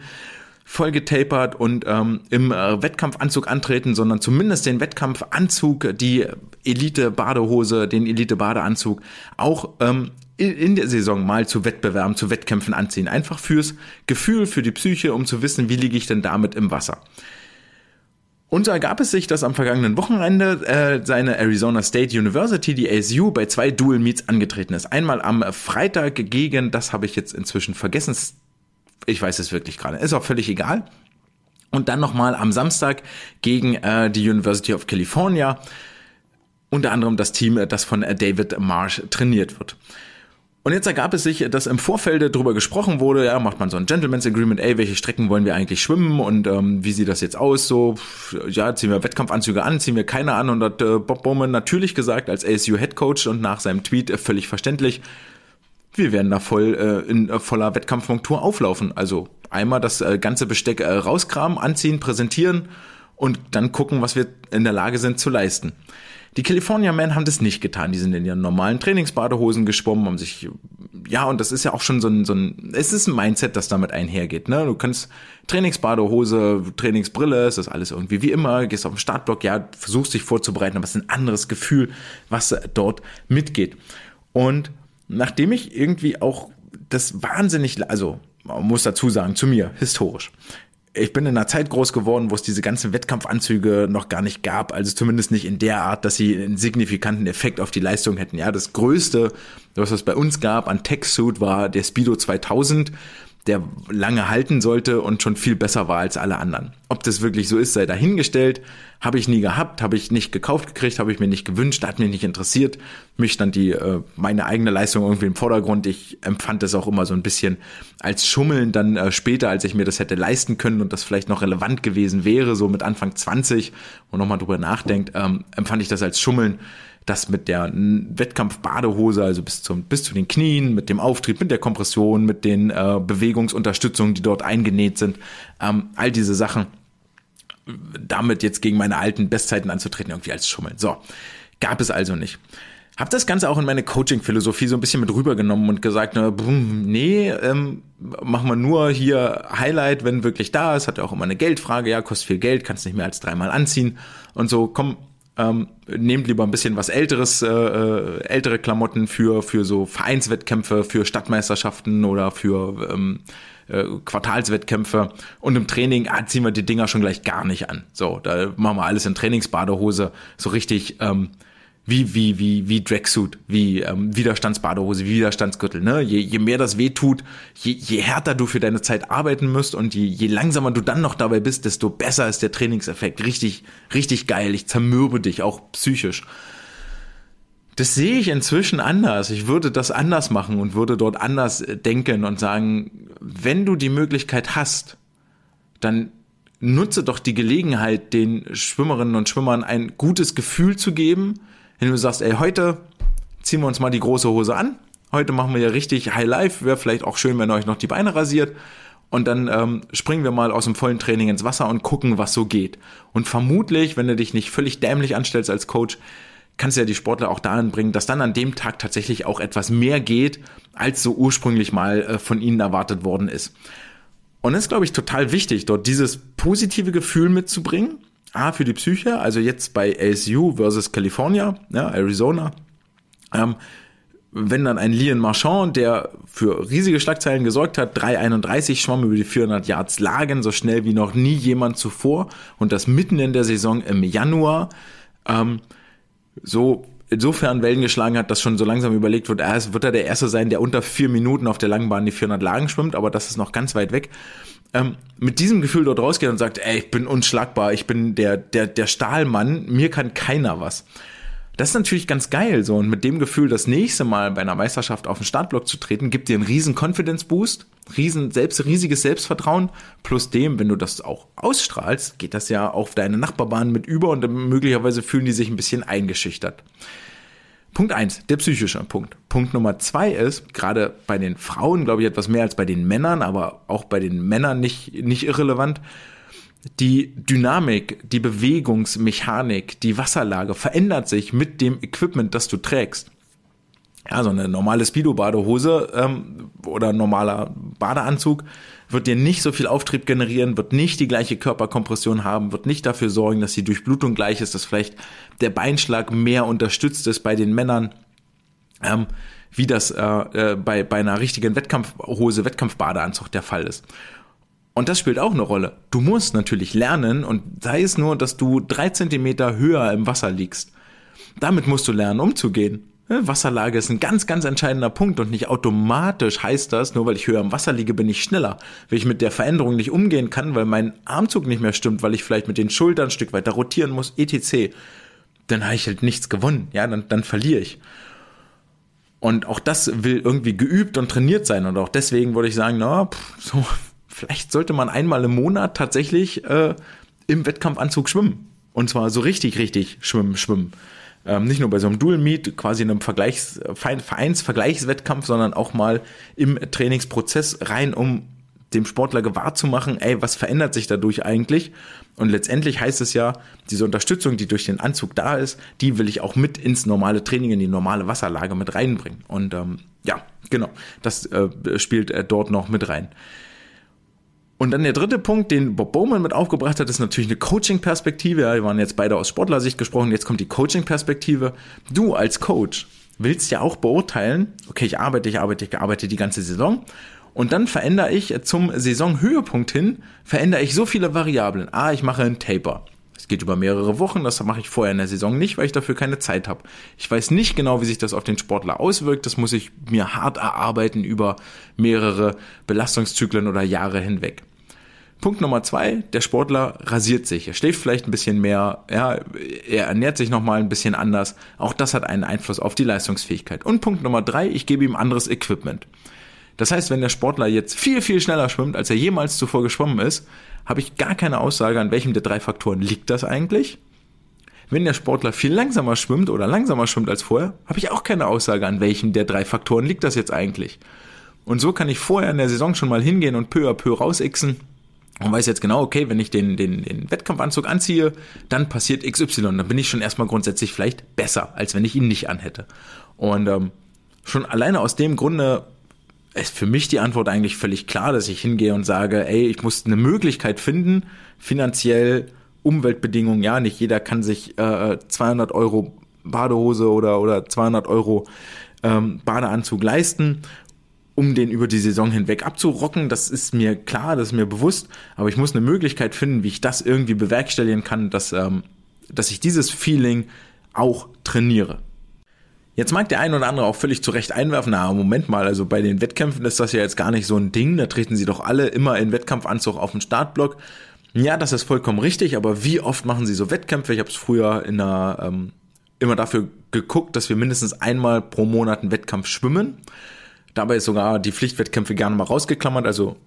voll getapert und ähm, im äh, Wettkampfanzug antreten, sondern zumindest den Wettkampfanzug, die Elite-Badehose, den Elite-Badeanzug auch ähm, in der Saison mal zu Wettbewerben, zu Wettkämpfen anziehen. Einfach fürs Gefühl, für die Psyche, um zu wissen, wie liege ich denn damit im Wasser. Und so ergab es sich, dass am vergangenen Wochenende äh, seine Arizona State University, die ASU, bei zwei Dual Meets angetreten ist. Einmal am Freitag gegen, das habe ich jetzt inzwischen vergessen, ich weiß es wirklich gerade, ist auch völlig egal. Und dann nochmal am Samstag gegen äh, die University of California, unter anderem das Team, das von äh, David Marsh trainiert wird. Und jetzt ergab es sich, dass im Vorfeld darüber gesprochen wurde, ja, macht man so ein Gentleman's Agreement, ey, welche Strecken wollen wir eigentlich schwimmen und ähm, wie sieht das jetzt aus? So, ja, ziehen wir Wettkampfanzüge an, ziehen wir keine an und hat äh, Bob Bowman natürlich gesagt als ASU Head Coach und nach seinem Tweet äh, völlig verständlich, wir werden da voll äh, in äh, voller Wettkampfmontur auflaufen. Also einmal das äh, ganze Besteck äh, rauskramen, anziehen, präsentieren und dann gucken, was wir in der Lage sind zu leisten. Die California Men haben das nicht getan. Die sind in ihren normalen Trainingsbadehosen geschwommen, haben sich, ja, und das ist ja auch schon so ein, so ein, es ist ein Mindset, das damit einhergeht, ne? Du kannst Trainingsbadehose, Trainingsbrille, ist alles irgendwie wie immer, gehst auf den Startblock, ja, versuchst dich vorzubereiten, aber es ist ein anderes Gefühl, was dort mitgeht. Und nachdem ich irgendwie auch das wahnsinnig, also, man muss dazu sagen, zu mir, historisch ich bin in einer Zeit groß geworden, wo es diese ganzen Wettkampfanzüge noch gar nicht gab, also zumindest nicht in der Art, dass sie einen signifikanten Effekt auf die Leistung hätten. Ja, das größte, was es bei uns gab an Tech-Suit war der Speedo 2000 der lange halten sollte und schon viel besser war als alle anderen. Ob das wirklich so ist, sei dahingestellt. Habe ich nie gehabt, habe ich nicht gekauft gekriegt, habe ich mir nicht gewünscht, hat mich nicht interessiert. Mich stand die äh, meine eigene Leistung irgendwie im Vordergrund. Ich empfand es auch immer so ein bisschen als Schummeln dann äh, später, als ich mir das hätte leisten können und das vielleicht noch relevant gewesen wäre, so mit Anfang 20 und nochmal drüber nachdenkt, ähm, empfand ich das als Schummeln das mit der Wettkampfbadehose, also bis zum bis zu den Knien, mit dem Auftrieb, mit der Kompression, mit den äh, Bewegungsunterstützungen, die dort eingenäht sind, ähm, all diese Sachen, damit jetzt gegen meine alten Bestzeiten anzutreten, irgendwie als Schummeln. So, gab es also nicht. Hab das Ganze auch in meine Coaching-Philosophie so ein bisschen mit rübergenommen und gesagt, na, nee, ähm, machen wir nur hier Highlight, wenn wirklich da ist. Hat ja auch immer eine Geldfrage, ja, kostet viel Geld, kannst nicht mehr als dreimal anziehen. Und so, komm, ähm, nehmt lieber ein bisschen was älteres, äh, äh, ältere Klamotten für, für so Vereinswettkämpfe, für Stadtmeisterschaften oder für ähm, äh, Quartalswettkämpfe. Und im Training ah, ziehen wir die Dinger schon gleich gar nicht an. So, da machen wir alles in Trainingsbadehose, so richtig ähm, wie, wie, wie, wie Dragsuit, wie ähm, Widerstandsbadehose, wie Widerstandsgürtel. Ne? Je, je mehr das weh tut, je, je härter du für deine Zeit arbeiten musst und je, je langsamer du dann noch dabei bist, desto besser ist der Trainingseffekt. Richtig, richtig geil. Ich zermürbe dich, auch psychisch. Das sehe ich inzwischen anders. Ich würde das anders machen und würde dort anders äh, denken und sagen, wenn du die Möglichkeit hast, dann nutze doch die Gelegenheit, den Schwimmerinnen und Schwimmern ein gutes Gefühl zu geben, wenn du sagst, ey, heute ziehen wir uns mal die große Hose an heute machen wir ja richtig High Life, wäre vielleicht auch schön, wenn ihr euch noch die Beine rasiert. Und dann ähm, springen wir mal aus dem vollen Training ins Wasser und gucken, was so geht. Und vermutlich, wenn du dich nicht völlig dämlich anstellst als Coach, kannst du ja die Sportler auch dahin bringen, dass dann an dem Tag tatsächlich auch etwas mehr geht, als so ursprünglich mal äh, von ihnen erwartet worden ist. Und es ist, glaube ich, total wichtig, dort dieses positive Gefühl mitzubringen. A, für die Psyche, also jetzt bei ASU versus California, ja, Arizona. Ähm, wenn dann ein Lian Marchand, der für riesige Schlagzeilen gesorgt hat, 3,31 schwamm über die 400 Yards Lagen, so schnell wie noch nie jemand zuvor und das mitten in der Saison im Januar, ähm, so insofern Wellen geschlagen hat, dass schon so langsam überlegt wird, er wird er der Erste sein, der unter vier Minuten auf der langen Bahn die 400 Lagen schwimmt, aber das ist noch ganz weit weg. Ähm, mit diesem Gefühl dort rausgeht und sagt, ey, ich bin unschlagbar, ich bin der, der, der Stahlmann, mir kann keiner was. Das ist natürlich ganz geil so und mit dem Gefühl, das nächste Mal bei einer Meisterschaft auf den Startblock zu treten, gibt dir einen riesen Confidence Boost, riesen selbst riesiges Selbstvertrauen plus dem, wenn du das auch ausstrahlst, geht das ja auf deine Nachbarbahn mit über und möglicherweise fühlen die sich ein bisschen eingeschüchtert. Punkt eins, der psychische Punkt. Punkt Nummer zwei ist, gerade bei den Frauen, glaube ich, etwas mehr als bei den Männern, aber auch bei den Männern nicht, nicht irrelevant die Dynamik, die Bewegungsmechanik, die Wasserlage verändert sich mit dem Equipment, das du trägst. Ja, so eine normale Speedo-Badehose ähm, oder normaler Badeanzug wird dir nicht so viel Auftrieb generieren, wird nicht die gleiche Körperkompression haben, wird nicht dafür sorgen, dass die Durchblutung gleich ist, dass vielleicht der Beinschlag mehr unterstützt ist bei den Männern, ähm, wie das äh, äh, bei, bei einer richtigen Wettkampfhose, Wettkampfbadeanzug der Fall ist. Und das spielt auch eine Rolle. Du musst natürlich lernen und sei es nur, dass du drei Zentimeter höher im Wasser liegst. Damit musst du lernen, umzugehen. Wasserlage ist ein ganz, ganz entscheidender Punkt und nicht automatisch heißt das, nur weil ich höher im Wasser liege, bin ich schneller. Wenn ich mit der Veränderung nicht umgehen kann, weil mein Armzug nicht mehr stimmt, weil ich vielleicht mit den Schultern ein Stück weiter rotieren muss, etc., dann habe ich halt nichts gewonnen. Ja, dann, dann verliere ich. Und auch das will irgendwie geübt und trainiert sein. Und auch deswegen würde ich sagen, na, pff, so (laughs) vielleicht sollte man einmal im Monat tatsächlich äh, im Wettkampfanzug schwimmen. Und zwar so richtig, richtig schwimmen, schwimmen. Ähm, nicht nur bei so einem Dual Meet, quasi einem Vergleichs, Vereinsvergleichswettkampf, sondern auch mal im Trainingsprozess rein, um dem Sportler gewahr zu machen, ey, was verändert sich dadurch eigentlich? Und letztendlich heißt es ja, diese Unterstützung, die durch den Anzug da ist, die will ich auch mit ins normale Training, in die normale Wasserlage mit reinbringen. Und ähm, ja, genau, das äh, spielt äh, dort noch mit rein. Und dann der dritte Punkt, den Bob Bowman mit aufgebracht hat, ist natürlich eine Coaching-Perspektive. Ja, wir waren jetzt beide aus Sportlersicht gesprochen, jetzt kommt die Coaching-Perspektive. Du als Coach willst ja auch beurteilen, okay, ich arbeite, ich arbeite, ich arbeite die ganze Saison. Und dann verändere ich zum Saisonhöhepunkt hin, verändere ich so viele Variablen. Ah, ich mache einen Taper. Es geht über mehrere Wochen, das mache ich vorher in der Saison nicht, weil ich dafür keine Zeit habe. Ich weiß nicht genau, wie sich das auf den Sportler auswirkt. Das muss ich mir hart erarbeiten über mehrere Belastungszyklen oder Jahre hinweg. Punkt Nummer zwei, der Sportler rasiert sich. Er schläft vielleicht ein bisschen mehr, ja, er ernährt sich nochmal ein bisschen anders. Auch das hat einen Einfluss auf die Leistungsfähigkeit. Und Punkt Nummer drei, ich gebe ihm anderes Equipment. Das heißt, wenn der Sportler jetzt viel, viel schneller schwimmt, als er jemals zuvor geschwommen ist, habe ich gar keine Aussage, an welchem der drei Faktoren liegt das eigentlich. Wenn der Sportler viel langsamer schwimmt oder langsamer schwimmt als vorher, habe ich auch keine Aussage, an welchem der drei Faktoren liegt das jetzt eigentlich. Und so kann ich vorher in der Saison schon mal hingehen und peu à peu rausixen und weiß jetzt genau, okay, wenn ich den, den, den Wettkampfanzug anziehe, dann passiert XY. Dann bin ich schon erstmal grundsätzlich vielleicht besser, als wenn ich ihn nicht anhätte. Und ähm, schon alleine aus dem Grunde ist für mich die Antwort eigentlich völlig klar, dass ich hingehe und sage, ey, ich muss eine Möglichkeit finden, finanziell, Umweltbedingungen, ja, nicht jeder kann sich äh, 200 Euro Badehose oder, oder 200 Euro ähm, Badeanzug leisten, um den über die Saison hinweg abzurocken. Das ist mir klar, das ist mir bewusst, aber ich muss eine Möglichkeit finden, wie ich das irgendwie bewerkstelligen kann, dass, ähm, dass ich dieses Feeling auch trainiere. Jetzt mag der ein oder andere auch völlig zu Recht einwerfen, na Moment mal, also bei den Wettkämpfen ist das ja jetzt gar nicht so ein Ding, da treten sie doch alle immer in Wettkampfanzug auf den Startblock. Ja, das ist vollkommen richtig, aber wie oft machen sie so Wettkämpfe? Ich habe es früher in einer, ähm, immer dafür geguckt, dass wir mindestens einmal pro Monat einen Wettkampf schwimmen. Dabei ist sogar die Pflichtwettkämpfe gerne mal rausgeklammert, also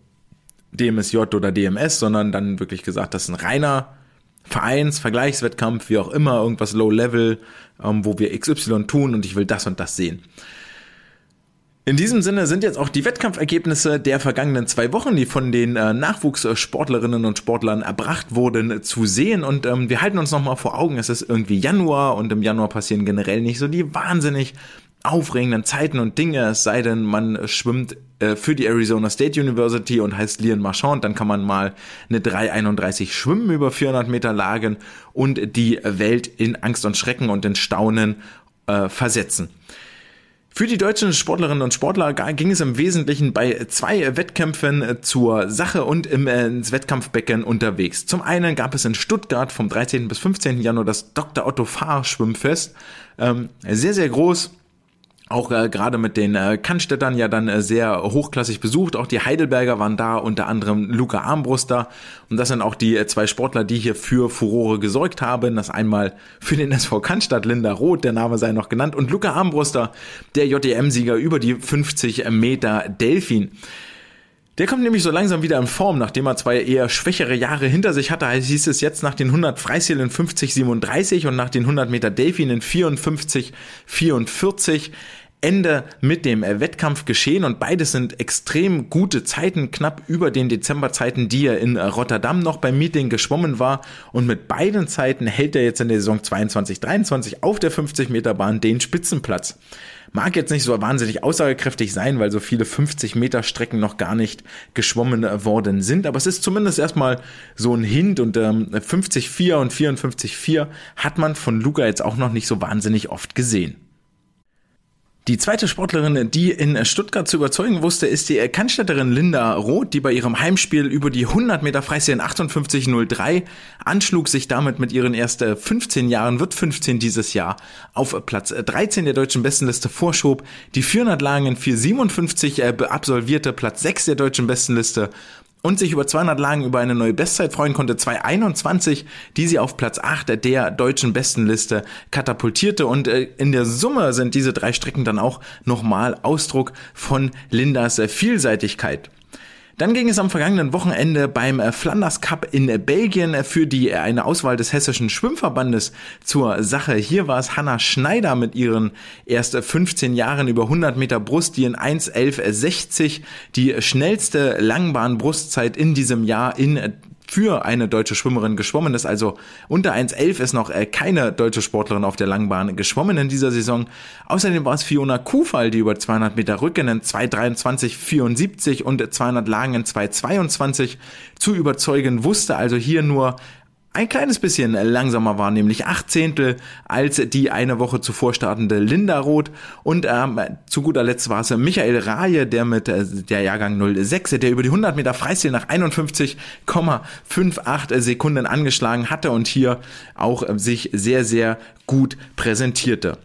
DMSJ oder DMS, sondern dann wirklich gesagt, das ist ein reiner Vereins, Vergleichswettkampf, wie auch immer, irgendwas Low Level, ähm, wo wir XY tun und ich will das und das sehen. In diesem Sinne sind jetzt auch die Wettkampfergebnisse der vergangenen zwei Wochen, die von den äh, Nachwuchssportlerinnen und Sportlern erbracht wurden, zu sehen. Und ähm, wir halten uns nochmal vor Augen, es ist irgendwie Januar und im Januar passieren generell nicht so die wahnsinnig aufregenden Zeiten und Dinge, es sei denn, man schwimmt äh, für die Arizona State University und heißt Lian Marchand, dann kann man mal eine 3,31 schwimmen über 400 Meter Lagen und die Welt in Angst und Schrecken und in Staunen äh, versetzen. Für die deutschen Sportlerinnen und Sportler ging es im Wesentlichen bei zwei Wettkämpfen äh, zur Sache und im, äh, ins Wettkampfbecken unterwegs. Zum einen gab es in Stuttgart vom 13. bis 15. Januar das Dr. Otto Fahr Schwimmfest. Ähm, sehr, sehr groß, auch äh, gerade mit den äh, Cannstättern ja dann äh, sehr hochklassig besucht. Auch die Heidelberger waren da, unter anderem Luca Armbruster. Und das sind auch die äh, zwei Sportler, die hier für Furore gesorgt haben. Das einmal für den SV Cannstatt, Linda Roth, der Name sei noch genannt, und Luca Armbruster, der JDM-Sieger über die 50 Meter Delfin. Der kommt nämlich so langsam wieder in Form, nachdem er zwei eher schwächere Jahre hinter sich hatte. Hieß es jetzt nach den 100 Freistil in 50, 37 und nach den 100 Meter Delfin in 54, 44. Ende mit dem Wettkampf geschehen und beides sind extrem gute Zeiten, knapp über den Dezemberzeiten, die er in Rotterdam noch beim Meeting geschwommen war und mit beiden Zeiten hält er jetzt in der Saison 22, 23 auf der 50 Meter Bahn den Spitzenplatz. Mag jetzt nicht so wahnsinnig aussagekräftig sein, weil so viele 50 Meter Strecken noch gar nicht geschwommen worden sind, aber es ist zumindest erstmal so ein Hint und ähm, 50,4 und 54,4 hat man von Luca jetzt auch noch nicht so wahnsinnig oft gesehen. Die zweite Sportlerin, die in Stuttgart zu überzeugen wusste, ist die Cannstätterin Linda Roth, die bei ihrem Heimspiel über die 100 Meter Freistil in 58.03 anschlug, sich damit mit ihren erst 15 Jahren, wird 15 dieses Jahr, auf Platz 13 der deutschen Bestenliste vorschob, die 400 Lagen in 4,57 absolvierte, Platz 6 der deutschen Bestenliste und sich über 200 Lagen über eine neue Bestzeit freuen konnte, 221, die sie auf Platz 8 der deutschen Bestenliste katapultierte und äh, in der Summe sind diese drei Strecken dann auch nochmal Ausdruck von Lindas äh, Vielseitigkeit. Dann ging es am vergangenen Wochenende beim äh, Flanders Cup in äh, Belgien äh, für die eine Auswahl des hessischen Schwimmverbandes zur Sache. Hier war es Hanna Schneider mit ihren erst 15 Jahren über 100 Meter Brust, die in 1.11.60 die schnellste Langbahn-Brustzeit in diesem Jahr in für eine deutsche Schwimmerin geschwommen ist. Also unter 1,11 ist noch äh, keine deutsche Sportlerin auf der Langbahn geschwommen in dieser Saison. Außerdem war es Fiona Kufall, die über 200 Meter Rücken in 2,23,74 und 200 Lagen in 2,22 zu überzeugen wusste. Also hier nur ein kleines bisschen langsamer war, nämlich acht Zehntel als die eine Woche zuvor startende Linda Roth. Und ähm, zu guter Letzt war es Michael Raje, der mit äh, der Jahrgang 06, der über die 100 Meter Freistil nach 51,58 Sekunden angeschlagen hatte und hier auch äh, sich sehr, sehr gut präsentierte.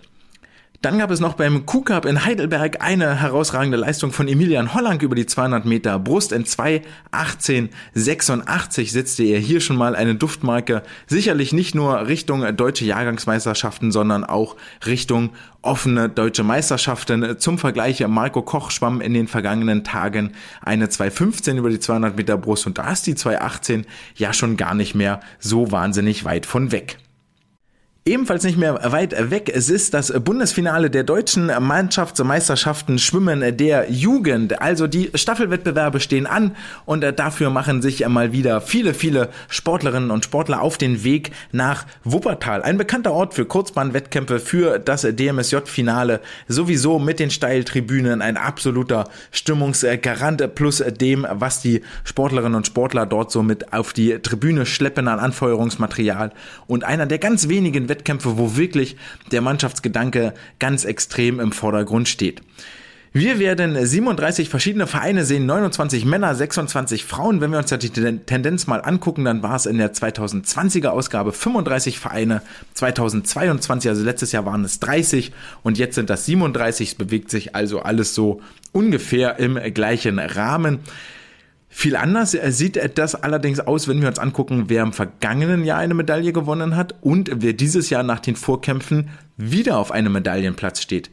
Dann gab es noch beim Q-Cup in Heidelberg eine herausragende Leistung von Emilian Holland über die 200 Meter Brust. In 2.18.86 setzte er hier schon mal eine Duftmarke. Sicherlich nicht nur Richtung deutsche Jahrgangsmeisterschaften, sondern auch Richtung offene deutsche Meisterschaften. Zum Vergleich, Marco Koch schwamm in den vergangenen Tagen eine 2.15 über die 200 Meter Brust und da ist die 2.18 ja schon gar nicht mehr so wahnsinnig weit von weg. Ebenfalls nicht mehr weit weg, es ist das Bundesfinale der deutschen Mannschaftsmeisterschaften Schwimmen der Jugend. Also die Staffelwettbewerbe stehen an und dafür machen sich mal wieder viele, viele Sportlerinnen und Sportler auf den Weg nach Wuppertal. Ein bekannter Ort für Kurzbahnwettkämpfe, für das DMSJ-Finale. Sowieso mit den Steiltribünen ein absoluter Stimmungsgarant plus dem, was die Sportlerinnen und Sportler dort so mit auf die Tribüne schleppen an Anfeuerungsmaterial. Und einer der ganz wenigen Wettkämpfe, wo wirklich der Mannschaftsgedanke ganz extrem im Vordergrund steht. Wir werden 37 verschiedene Vereine sehen, 29 Männer, 26 Frauen. Wenn wir uns die Tendenz mal angucken, dann war es in der 2020er Ausgabe 35 Vereine, 2022, also letztes Jahr waren es 30 und jetzt sind das 37. Es bewegt sich also alles so ungefähr im gleichen Rahmen. Viel anders sieht das allerdings aus, wenn wir uns angucken, wer im vergangenen Jahr eine Medaille gewonnen hat und wer dieses Jahr nach den Vorkämpfen wieder auf einem Medaillenplatz steht.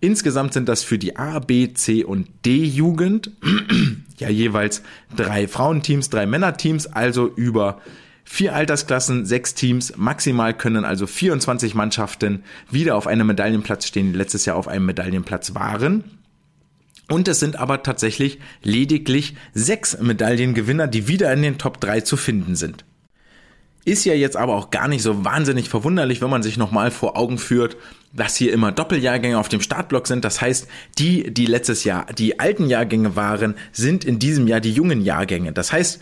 Insgesamt sind das für die A, B, C und D-Jugend (clears throat) ja jeweils drei Frauenteams, drei Männerteams, also über vier Altersklassen, sechs Teams. Maximal können also 24 Mannschaften wieder auf einem Medaillenplatz stehen, die letztes Jahr auf einem Medaillenplatz waren. Und es sind aber tatsächlich lediglich sechs Medaillengewinner, die wieder in den Top 3 zu finden sind. Ist ja jetzt aber auch gar nicht so wahnsinnig verwunderlich, wenn man sich nochmal vor Augen führt, dass hier immer Doppeljahrgänge auf dem Startblock sind. Das heißt, die, die letztes Jahr die alten Jahrgänge waren, sind in diesem Jahr die jungen Jahrgänge. Das heißt,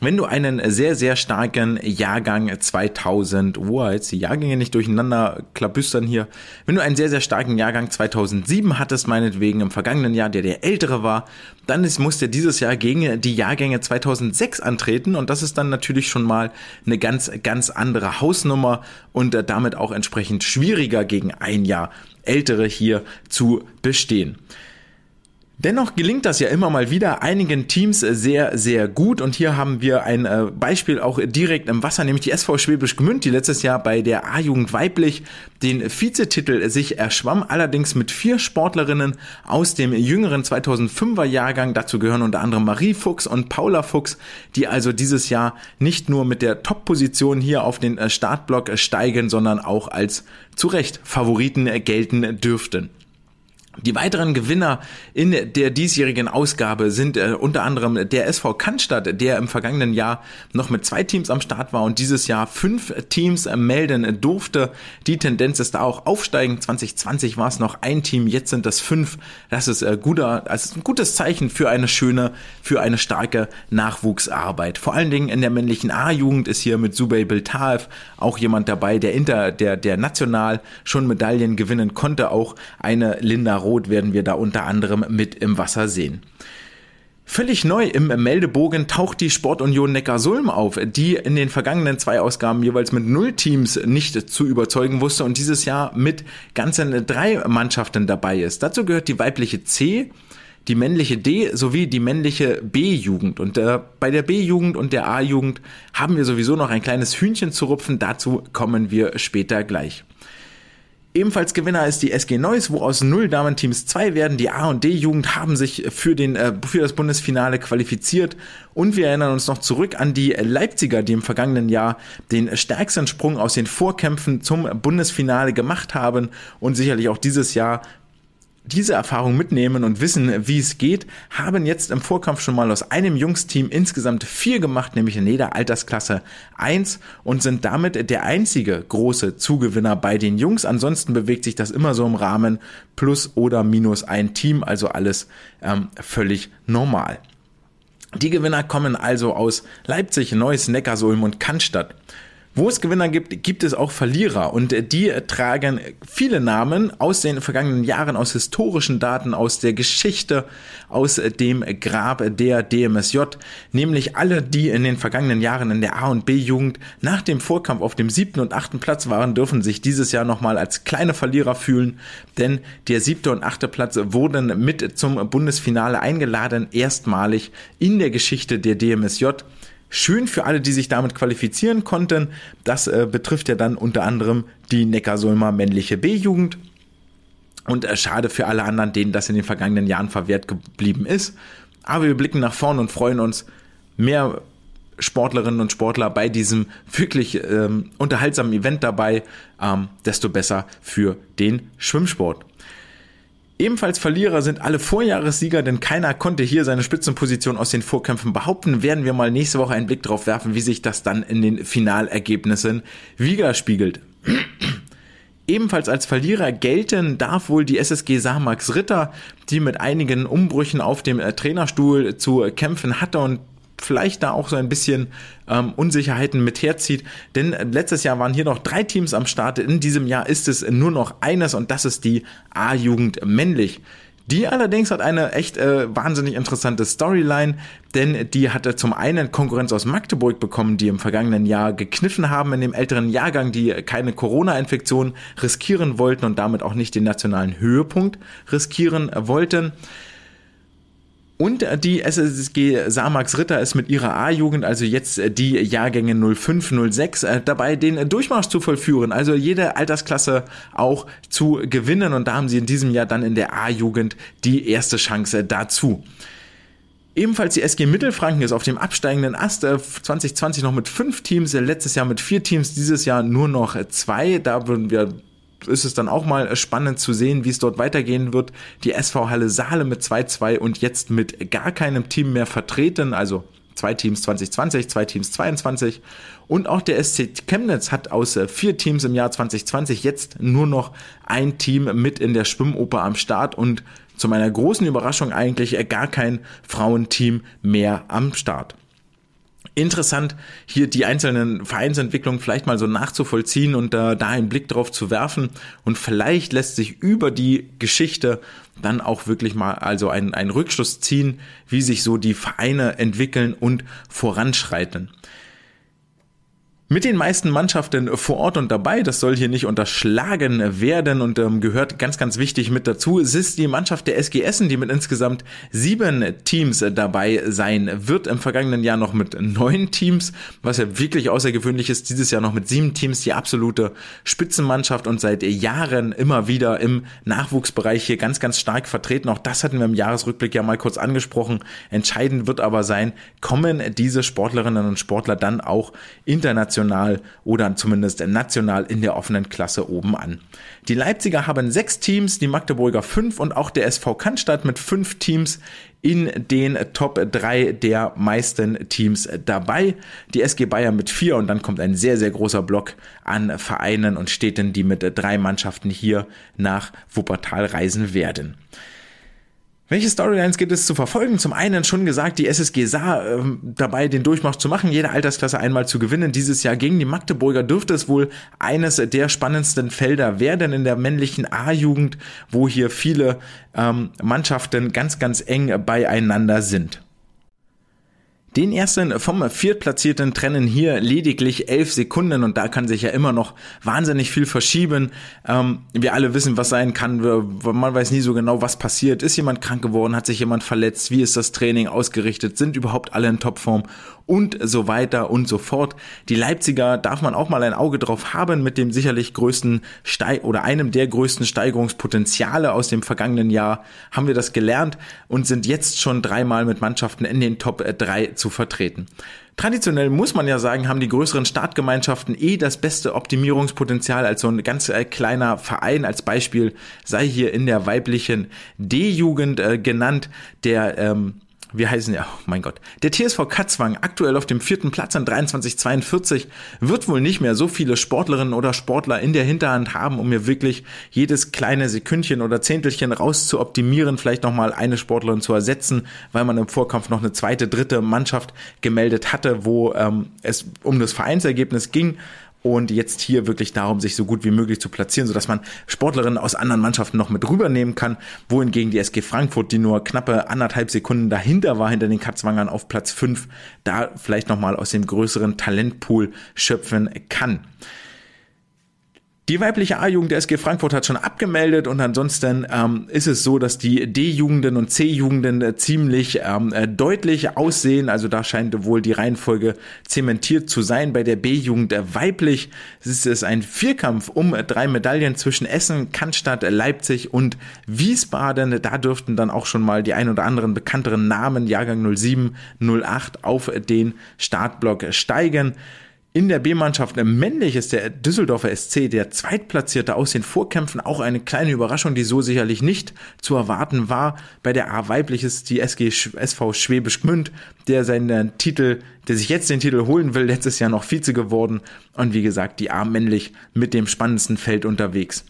wenn du einen sehr, sehr starken Jahrgang 2000, oh, jetzt die Jahrgänge nicht durcheinander klabüstern hier. Wenn du einen sehr, sehr starken Jahrgang 2007 hattest, meinetwegen im vergangenen Jahr, der der ältere war, dann ist, musst du dieses Jahr gegen die Jahrgänge 2006 antreten und das ist dann natürlich schon mal eine ganz, ganz andere Hausnummer und äh, damit auch entsprechend schwieriger gegen ein Jahr ältere hier zu bestehen. Dennoch gelingt das ja immer mal wieder einigen Teams sehr, sehr gut. Und hier haben wir ein äh, Beispiel auch direkt im Wasser, nämlich die SV Schwäbisch Gmünd, die letztes Jahr bei der A-Jugend weiblich den Vizetitel sich erschwamm, allerdings mit vier Sportlerinnen aus dem jüngeren 2005er Jahrgang. Dazu gehören unter anderem Marie Fuchs und Paula Fuchs, die also dieses Jahr nicht nur mit der Top-Position hier auf den äh, Startblock steigen, sondern auch als zu Recht Favoriten gelten dürften. Die weiteren Gewinner in der diesjährigen Ausgabe sind äh, unter anderem der SV Cannstatt, der im vergangenen Jahr noch mit zwei Teams am Start war und dieses Jahr fünf Teams melden durfte. Die Tendenz ist da auch aufsteigen. 2020 war es noch ein Team, jetzt sind das fünf. Das ist, äh, guter, das ist ein gutes Zeichen für eine schöne, für eine starke Nachwuchsarbeit. Vor allen Dingen in der männlichen A-Jugend ist hier mit Subey Biltaev auch jemand dabei, der inter, der, der national schon Medaillen gewinnen konnte. Auch eine Linda Rot werden wir da unter anderem mit im Wasser sehen. Völlig neu im Meldebogen taucht die Sportunion Neckarsulm auf, die in den vergangenen zwei Ausgaben jeweils mit null Teams nicht zu überzeugen wusste und dieses Jahr mit ganzen drei Mannschaften dabei ist. Dazu gehört die weibliche C, die männliche D sowie die männliche B-Jugend. Und äh, bei der B-Jugend und der A-Jugend haben wir sowieso noch ein kleines Hühnchen zu rupfen. Dazu kommen wir später gleich. Ebenfalls Gewinner ist die SG Neuss, wo aus null Damenteams zwei werden. Die A- und D-Jugend haben sich für, den, äh, für das Bundesfinale qualifiziert. Und wir erinnern uns noch zurück an die Leipziger, die im vergangenen Jahr den stärksten Sprung aus den Vorkämpfen zum Bundesfinale gemacht haben und sicherlich auch dieses Jahr diese Erfahrung mitnehmen und wissen, wie es geht, haben jetzt im Vorkampf schon mal aus einem Jungsteam insgesamt vier gemacht, nämlich in jeder Altersklasse eins und sind damit der einzige große Zugewinner bei den Jungs. Ansonsten bewegt sich das immer so im Rahmen plus oder minus ein Team, also alles ähm, völlig normal. Die Gewinner kommen also aus Leipzig, Neuss, Neckarsulm und Cannstatt. Wo es Gewinner gibt, gibt es auch Verlierer. Und die tragen viele Namen aus den vergangenen Jahren, aus historischen Daten, aus der Geschichte, aus dem Grab der DMSJ, nämlich alle, die in den vergangenen Jahren in der A- und B-Jugend nach dem Vorkampf auf dem siebten und achten Platz waren, dürfen sich dieses Jahr nochmal als kleine Verlierer fühlen, denn der siebte und achte Platz wurden mit zum Bundesfinale eingeladen, erstmalig in der Geschichte der DMSJ. Schön für alle, die sich damit qualifizieren konnten. Das äh, betrifft ja dann unter anderem die Neckarsulmer männliche B-Jugend. Und äh, schade für alle anderen, denen das in den vergangenen Jahren verwehrt geblieben ist. Aber wir blicken nach vorn und freuen uns, mehr Sportlerinnen und Sportler bei diesem wirklich ähm, unterhaltsamen Event dabei, ähm, desto besser für den Schwimmsport. Ebenfalls Verlierer sind alle Vorjahressieger, denn keiner konnte hier seine Spitzenposition aus den Vorkämpfen behaupten. Werden wir mal nächste Woche einen Blick drauf werfen, wie sich das dann in den Finalergebnissen widerspiegelt. (clears throat) Ebenfalls als Verlierer gelten darf wohl die SSG Samax Ritter, die mit einigen Umbrüchen auf dem äh, Trainerstuhl zu kämpfen hatte und vielleicht da auch so ein bisschen ähm, Unsicherheiten mit herzieht. Denn letztes Jahr waren hier noch drei Teams am Start. In diesem Jahr ist es nur noch eines und das ist die A-Jugend männlich. Die allerdings hat eine echt äh, wahnsinnig interessante Storyline, denn die hatte zum einen Konkurrenz aus Magdeburg bekommen, die im vergangenen Jahr gekniffen haben in dem älteren Jahrgang, die keine Corona-Infektion riskieren wollten und damit auch nicht den nationalen Höhepunkt riskieren wollten. Und die SSG Samax Ritter ist mit ihrer A-Jugend, also jetzt die Jahrgänge 05, 06, äh, dabei den Durchmarsch zu vollführen, also jede Altersklasse auch zu gewinnen. Und da haben sie in diesem Jahr dann in der A-Jugend die erste Chance dazu. Ebenfalls die SG Mittelfranken ist auf dem absteigenden Ast. 2020 äh, noch mit fünf Teams, letztes Jahr mit vier Teams, dieses Jahr nur noch zwei. Da würden wir ist es dann auch mal spannend zu sehen, wie es dort weitergehen wird. Die SV Halle Saale mit 2-2 und jetzt mit gar keinem Team mehr vertreten, also zwei Teams 2020, zwei Teams 22 und auch der SC Chemnitz hat aus äh, vier Teams im Jahr 2020 jetzt nur noch ein Team mit in der Schwimmoper am Start und zu meiner großen Überraschung eigentlich gar kein Frauenteam mehr am Start interessant, hier die einzelnen Vereinsentwicklungen vielleicht mal so nachzuvollziehen und äh, da einen Blick drauf zu werfen. Und vielleicht lässt sich über die Geschichte dann auch wirklich mal also einen, einen Rückschluss ziehen, wie sich so die Vereine entwickeln und voranschreiten mit den meisten Mannschaften vor Ort und dabei. Das soll hier nicht unterschlagen werden und ähm, gehört ganz, ganz wichtig mit dazu. Es ist die Mannschaft der SG Essen, die mit insgesamt sieben Teams dabei sein wird. Im vergangenen Jahr noch mit neun Teams, was ja wirklich außergewöhnlich ist. Dieses Jahr noch mit sieben Teams, die absolute Spitzenmannschaft und seit Jahren immer wieder im Nachwuchsbereich hier ganz, ganz stark vertreten. Auch das hatten wir im Jahresrückblick ja mal kurz angesprochen. Entscheidend wird aber sein, kommen diese Sportlerinnen und Sportler dann auch international international oder zumindest national in der offenen Klasse oben an. Die Leipziger haben sechs Teams, die Magdeburger fünf und auch der SV Cannstatt mit fünf Teams in den Top 3 der meisten Teams dabei. Die SG Bayern mit vier und dann kommt ein sehr, sehr großer Block an Vereinen und Städten, die mit drei Mannschaften hier nach Wuppertal reisen werden. Welche Storylines gibt es zu verfolgen? Zum einen schon gesagt, die SSG sah äh, dabei, den Durchmarsch zu machen, jede Altersklasse einmal zu gewinnen. Dieses Jahr gegen die Magdeburger dürfte es wohl eines der spannendsten Felder werden in der männlichen A-Jugend, wo hier viele ähm, Mannschaften ganz, ganz eng beieinander sind. Den ersten vom Viertplatzierten trennen hier lediglich elf Sekunden und da kann sich ja immer noch wahnsinnig viel verschieben. Ähm, wir alle wissen, was sein kann. Man weiß nie so genau, was passiert. Ist jemand krank geworden? Hat sich jemand verletzt? Wie ist das Training ausgerichtet? Sind überhaupt alle in Topform? Und so weiter und so fort. Die Leipziger darf man auch mal ein Auge drauf haben mit dem sicherlich größten Steig oder einem der größten Steigerungspotenziale aus dem vergangenen Jahr haben wir das gelernt und sind jetzt schon dreimal mit Mannschaften in den Top 3 zu zu vertreten. Traditionell muss man ja sagen, haben die größeren Startgemeinschaften eh das beste Optimierungspotenzial als so ein ganz äh, kleiner Verein. Als Beispiel sei hier in der weiblichen D-Jugend äh, genannt, der ähm, wie heißen ja, oh mein Gott. Der TSV Katzwang, aktuell auf dem vierten Platz an 23,42, wird wohl nicht mehr so viele Sportlerinnen oder Sportler in der Hinterhand haben, um mir wirklich jedes kleine Sekündchen oder Zehntelchen raus zu optimieren, vielleicht nochmal eine Sportlerin zu ersetzen, weil man im Vorkampf noch eine zweite, dritte Mannschaft gemeldet hatte, wo ähm, es um das Vereinsergebnis ging und jetzt hier wirklich darum, sich so gut wie möglich zu platzieren, sodass man Sportlerinnen aus anderen Mannschaften noch mit rübernehmen kann, wohingegen die SG Frankfurt, die nur knappe anderthalb Sekunden dahinter war, hinter den Katzwangern auf Platz 5, da vielleicht nochmal aus dem größeren Talentpool schöpfen kann. Die weibliche A-Jugend der SG Frankfurt hat schon abgemeldet und ansonsten ähm, ist es so, dass die D-Jugenden und C-Jugenden äh, ziemlich ähm, äh, deutlich aussehen. Also da scheint wohl die Reihenfolge zementiert zu sein. Bei der B-Jugend äh, weiblich ist es ein Vierkampf um drei Medaillen zwischen Essen, Cannstatt, Leipzig und Wiesbaden. Da dürften dann auch schon mal die ein oder anderen bekannteren Namen, Jahrgang 07, 08, auf den Startblock steigen. In der B-Mannschaft männlich ist der Düsseldorfer SC der Zweitplatzierte aus den Vorkämpfen. Auch eine kleine Überraschung, die so sicherlich nicht zu erwarten war. Bei der A weiblich ist die SG SV Schwäbisch Gmünd, der seinen Titel, der sich jetzt den Titel holen will, letztes Jahr noch Vize geworden. Und wie gesagt, die A männlich mit dem spannendsten Feld unterwegs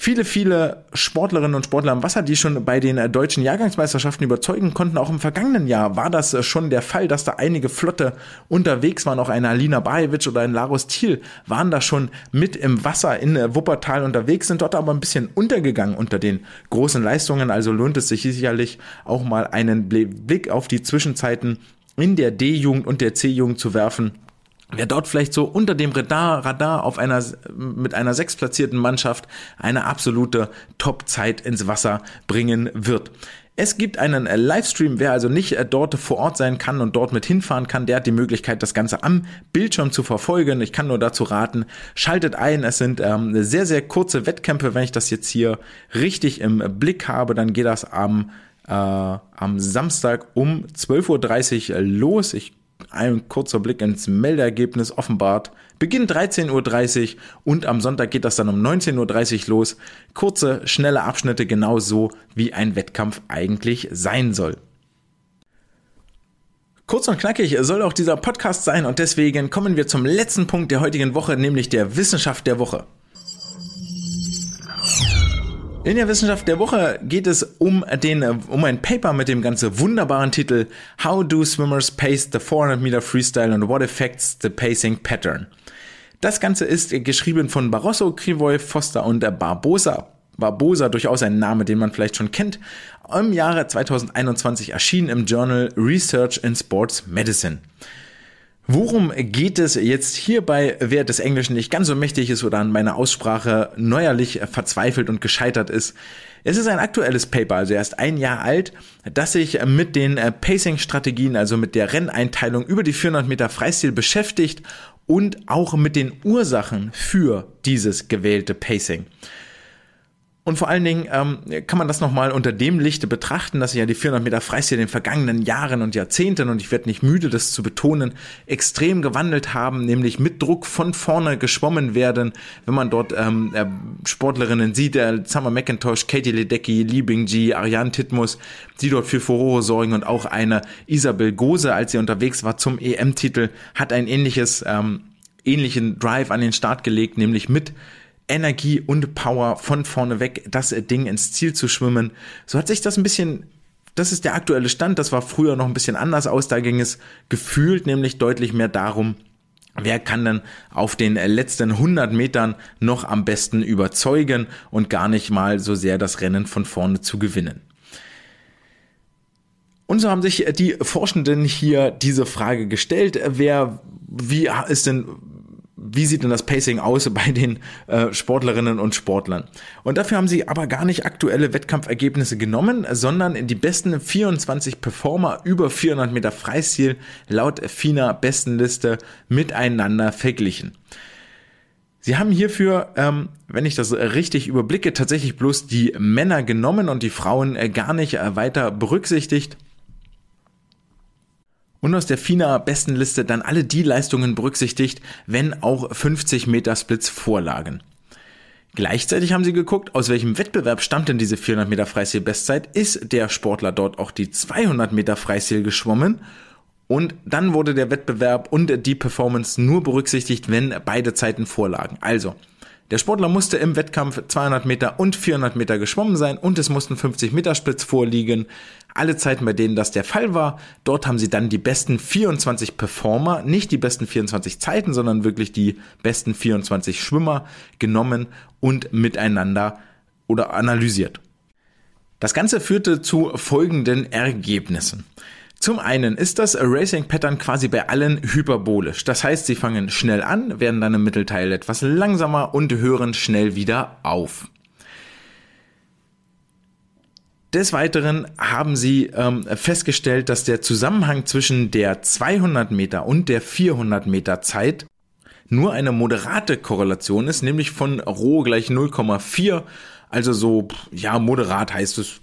viele, viele Sportlerinnen und Sportler im Wasser, die schon bei den äh, deutschen Jahrgangsmeisterschaften überzeugen konnten. Auch im vergangenen Jahr war das äh, schon der Fall, dass da einige Flotte unterwegs waren. Auch eine Alina Bajevic oder ein Laros Thiel waren da schon mit im Wasser in äh, Wuppertal unterwegs, sind dort aber ein bisschen untergegangen unter den großen Leistungen. Also lohnt es sich sicherlich auch mal einen Blick auf die Zwischenzeiten in der D-Jugend und der C-Jugend zu werfen wer dort vielleicht so unter dem Radar, Radar auf einer, mit einer sechsplatzierten Mannschaft eine absolute Top-Zeit ins Wasser bringen wird. Es gibt einen äh, Livestream, wer also nicht äh, dort vor Ort sein kann und dort mit hinfahren kann, der hat die Möglichkeit, das Ganze am Bildschirm zu verfolgen. Ich kann nur dazu raten, schaltet ein. Es sind ähm, sehr, sehr kurze Wettkämpfe. Wenn ich das jetzt hier richtig im Blick habe, dann geht das am, äh, am Samstag um 12.30 Uhr los. Ich ein kurzer Blick ins Meldeergebnis offenbart. Beginn 13.30 Uhr und am Sonntag geht das dann um 19.30 Uhr los. Kurze, schnelle Abschnitte genauso wie ein Wettkampf eigentlich sein soll. Kurz und knackig soll auch dieser Podcast sein und deswegen kommen wir zum letzten Punkt der heutigen Woche, nämlich der Wissenschaft der Woche. In der Wissenschaft der Woche geht es um den, um ein Paper mit dem ganz wunderbaren Titel How do swimmers pace the 400 Meter Freestyle and what affects the pacing pattern? Das Ganze ist geschrieben von Barroso, Krivoy, Foster und Barbosa. Barbosa durchaus ein Name, den man vielleicht schon kennt. Im Jahre 2021 erschienen im Journal Research in Sports Medicine. Worum geht es jetzt hierbei, wer des Englischen nicht ganz so mächtig ist oder an meiner Aussprache neuerlich verzweifelt und gescheitert ist? Es ist ein aktuelles Paper, also erst ein Jahr alt, das sich mit den Pacing-Strategien, also mit der Renneinteilung über die 400 Meter Freistil beschäftigt und auch mit den Ursachen für dieses gewählte Pacing. Und vor allen Dingen ähm, kann man das nochmal unter dem Lichte betrachten, dass sich ja die 400 Meter Freistil in den vergangenen Jahren und Jahrzehnten, und ich werde nicht müde, das zu betonen, extrem gewandelt haben, nämlich mit Druck von vorne geschwommen werden. Wenn man dort ähm, äh, Sportlerinnen sieht, äh, Summer McIntosh, Katie Ledecky, Li Bingji, Ariane Titmus, die dort für Furore sorgen und auch eine Isabel Gose, als sie unterwegs war zum EM-Titel, hat ein ähnliches, ähm, ähnlichen Drive an den Start gelegt, nämlich mit Energie und Power von vorne weg das Ding ins Ziel zu schwimmen. So hat sich das ein bisschen das ist der aktuelle Stand. Das war früher noch ein bisschen anders aus. Da ging es gefühlt nämlich deutlich mehr darum, wer kann denn auf den letzten 100 Metern noch am besten überzeugen und gar nicht mal so sehr das Rennen von vorne zu gewinnen. Und so haben sich die Forschenden hier diese Frage gestellt, wer, wie ist denn, wie sieht denn das Pacing aus (laughs) bei den äh, Sportlerinnen und Sportlern? Und dafür haben sie aber gar nicht aktuelle Wettkampfergebnisse genommen, sondern die besten 24 Performer über 400 Meter Freistil laut FINA Bestenliste miteinander verglichen. Sie haben hierfür, ähm, wenn ich das richtig überblicke, tatsächlich bloß die Männer genommen und die Frauen äh, gar nicht äh, weiter berücksichtigt und aus der FINA Bestenliste dann alle die Leistungen berücksichtigt, wenn auch 50 Meter Splits vorlagen. Gleichzeitig haben sie geguckt, aus welchem Wettbewerb stammt denn diese 400 Meter Freistil Bestzeit? Ist der Sportler dort auch die 200 Meter Freistil geschwommen? Und dann wurde der Wettbewerb und die Performance nur berücksichtigt, wenn beide Zeiten vorlagen. Also, der Sportler musste im Wettkampf 200 Meter und 400 Meter geschwommen sein und es mussten 50 Meter Splits vorliegen. Alle Zeiten, bei denen das der Fall war, dort haben sie dann die besten 24 Performer, nicht die besten 24 Zeiten, sondern wirklich die besten 24 Schwimmer genommen und miteinander oder analysiert. Das Ganze führte zu folgenden Ergebnissen. Zum einen ist das Racing Pattern quasi bei allen hyperbolisch. Das heißt, sie fangen schnell an, werden dann im Mittelteil etwas langsamer und hören schnell wieder auf. Des Weiteren haben sie ähm, festgestellt, dass der Zusammenhang zwischen der 200 Meter und der 400 Meter Zeit nur eine moderate Korrelation ist, nämlich von Rho gleich 0,4. Also so, ja, moderat heißt es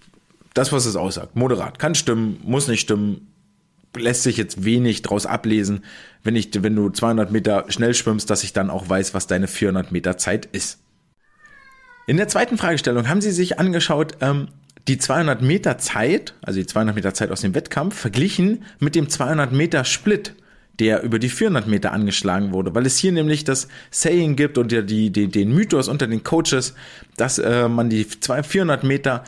das, was es aussagt. Moderat. Kann stimmen, muss nicht stimmen. Lässt sich jetzt wenig draus ablesen, wenn ich, wenn du 200 Meter schnell schwimmst, dass ich dann auch weiß, was deine 400 Meter Zeit ist. In der zweiten Fragestellung haben sie sich angeschaut, ähm, die 200 Meter Zeit, also die 200 Meter Zeit aus dem Wettkampf, verglichen mit dem 200 Meter Split, der über die 400 Meter angeschlagen wurde, weil es hier nämlich das Saying gibt und die, die, den Mythos unter den Coaches, dass äh, man die 400 Meter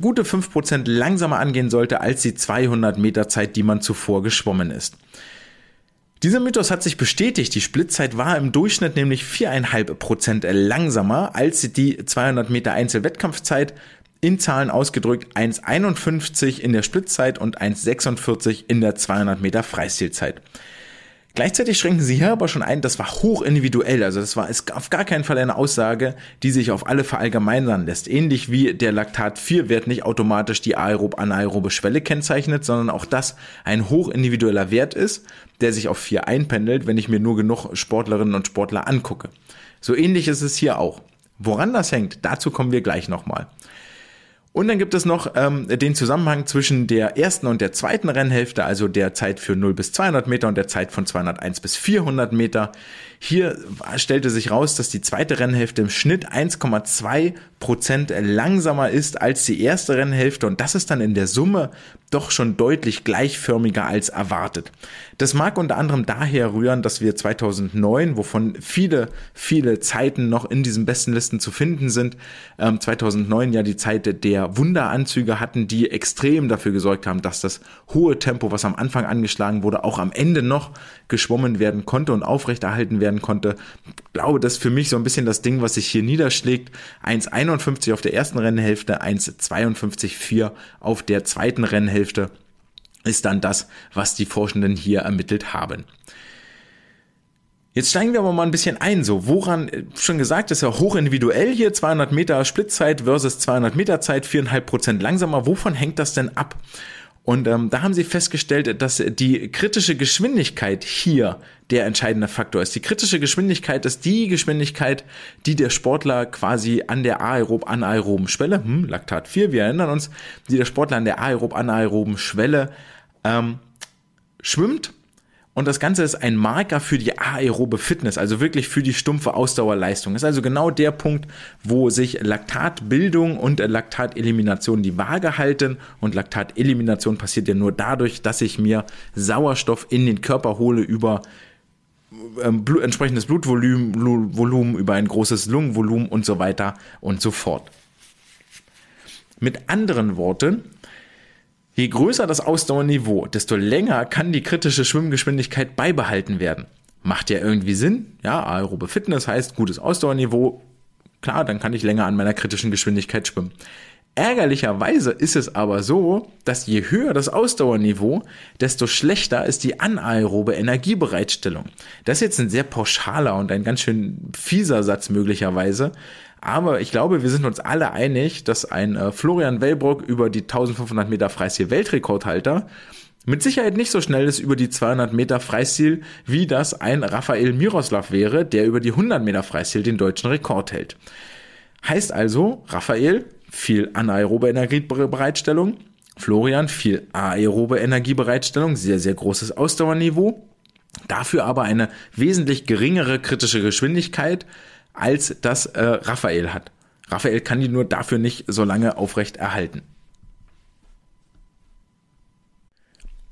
gute 5% langsamer angehen sollte als die 200 Meter Zeit, die man zuvor geschwommen ist. Dieser Mythos hat sich bestätigt. Die Splitzeit war im Durchschnitt nämlich 4,5% langsamer als die 200 Meter Einzelwettkampfzeit. In Zahlen ausgedrückt 1,51 in der Splittzeit und 1,46 in der 200 Meter Freistilzeit. Gleichzeitig schränken sie hier aber schon ein, das war hoch individuell, also das war ist auf gar keinen Fall eine Aussage, die sich auf alle verallgemeinern lässt. Ähnlich wie der Laktat-4-Wert nicht automatisch die aerob-anaerobe Schwelle kennzeichnet, sondern auch das ein hoch individueller Wert ist, der sich auf 4 einpendelt, wenn ich mir nur genug Sportlerinnen und Sportler angucke. So ähnlich ist es hier auch. Woran das hängt, dazu kommen wir gleich nochmal. Und dann gibt es noch ähm, den Zusammenhang zwischen der ersten und der zweiten Rennhälfte, also der Zeit für 0 bis 200 Meter und der Zeit von 201 bis 400 Meter. Hier stellte sich raus, dass die zweite Rennhälfte im Schnitt 1,2 Prozent langsamer ist als die erste Rennhälfte und das ist dann in der Summe doch schon deutlich gleichförmiger als erwartet. Das mag unter anderem daher rühren, dass wir 2009, wovon viele, viele Zeiten noch in diesen besten Listen zu finden sind, ähm, 2009 ja die Zeit der Wunderanzüge hatten, die extrem dafür gesorgt haben, dass das hohe Tempo, was am Anfang angeschlagen wurde, auch am Ende noch geschwommen werden konnte und aufrechterhalten werden konnte. Ich glaube, das ist für mich so ein bisschen das Ding, was sich hier niederschlägt. 1,51 auf der ersten Rennhälfte, 1,52,4 auf der zweiten Rennhälfte ist dann das, was die Forschenden hier ermittelt haben. Jetzt steigen wir aber mal ein bisschen ein, so woran, schon gesagt, ist ja hoch individuell hier, 200 Meter Splitzeit versus 200 Meter Zeit, 4,5 Prozent langsamer. Wovon hängt das denn ab? Und ähm, da haben sie festgestellt, dass die kritische Geschwindigkeit hier der entscheidende Faktor ist. Die kritische Geschwindigkeit ist die Geschwindigkeit, die der Sportler quasi an der aerob-anaeroben Schwelle, hm, Laktat 4, wir erinnern uns, die der Sportler an der aerob-anaeroben Schwelle ähm, schwimmt und das Ganze ist ein Marker für die aerobe Fitness, also wirklich für die stumpfe Ausdauerleistung. Ist also genau der Punkt, wo sich Laktatbildung und Laktatelimination die Waage halten. Und Laktatelimination passiert ja nur dadurch, dass ich mir Sauerstoff in den Körper hole über ähm, Blut, entsprechendes Blutvolumen, Volumen, über ein großes Lungenvolumen und so weiter und so fort. Mit anderen Worten, Je größer das Ausdauerniveau, desto länger kann die kritische Schwimmgeschwindigkeit beibehalten werden. Macht ja irgendwie Sinn. Ja, aerobe Fitness heißt gutes Ausdauerniveau. Klar, dann kann ich länger an meiner kritischen Geschwindigkeit schwimmen. Ärgerlicherweise ist es aber so, dass je höher das Ausdauerniveau, desto schlechter ist die anaerobe Energiebereitstellung. Das ist jetzt ein sehr pauschaler und ein ganz schön fieser Satz möglicherweise, aber ich glaube, wir sind uns alle einig, dass ein äh, Florian Wellbrock über die 1500 Meter Freistil Weltrekordhalter mit Sicherheit nicht so schnell ist über die 200 Meter Freistil, wie das ein Rafael Miroslav wäre, der über die 100 Meter Freistil den deutschen Rekord hält. Heißt also, Rafael viel anaerobe Energiebereitstellung, Florian viel aerobe Energiebereitstellung, sehr, sehr großes Ausdauerniveau, dafür aber eine wesentlich geringere kritische Geschwindigkeit, als das äh, Raphael hat. Raphael kann die nur dafür nicht so lange aufrecht erhalten.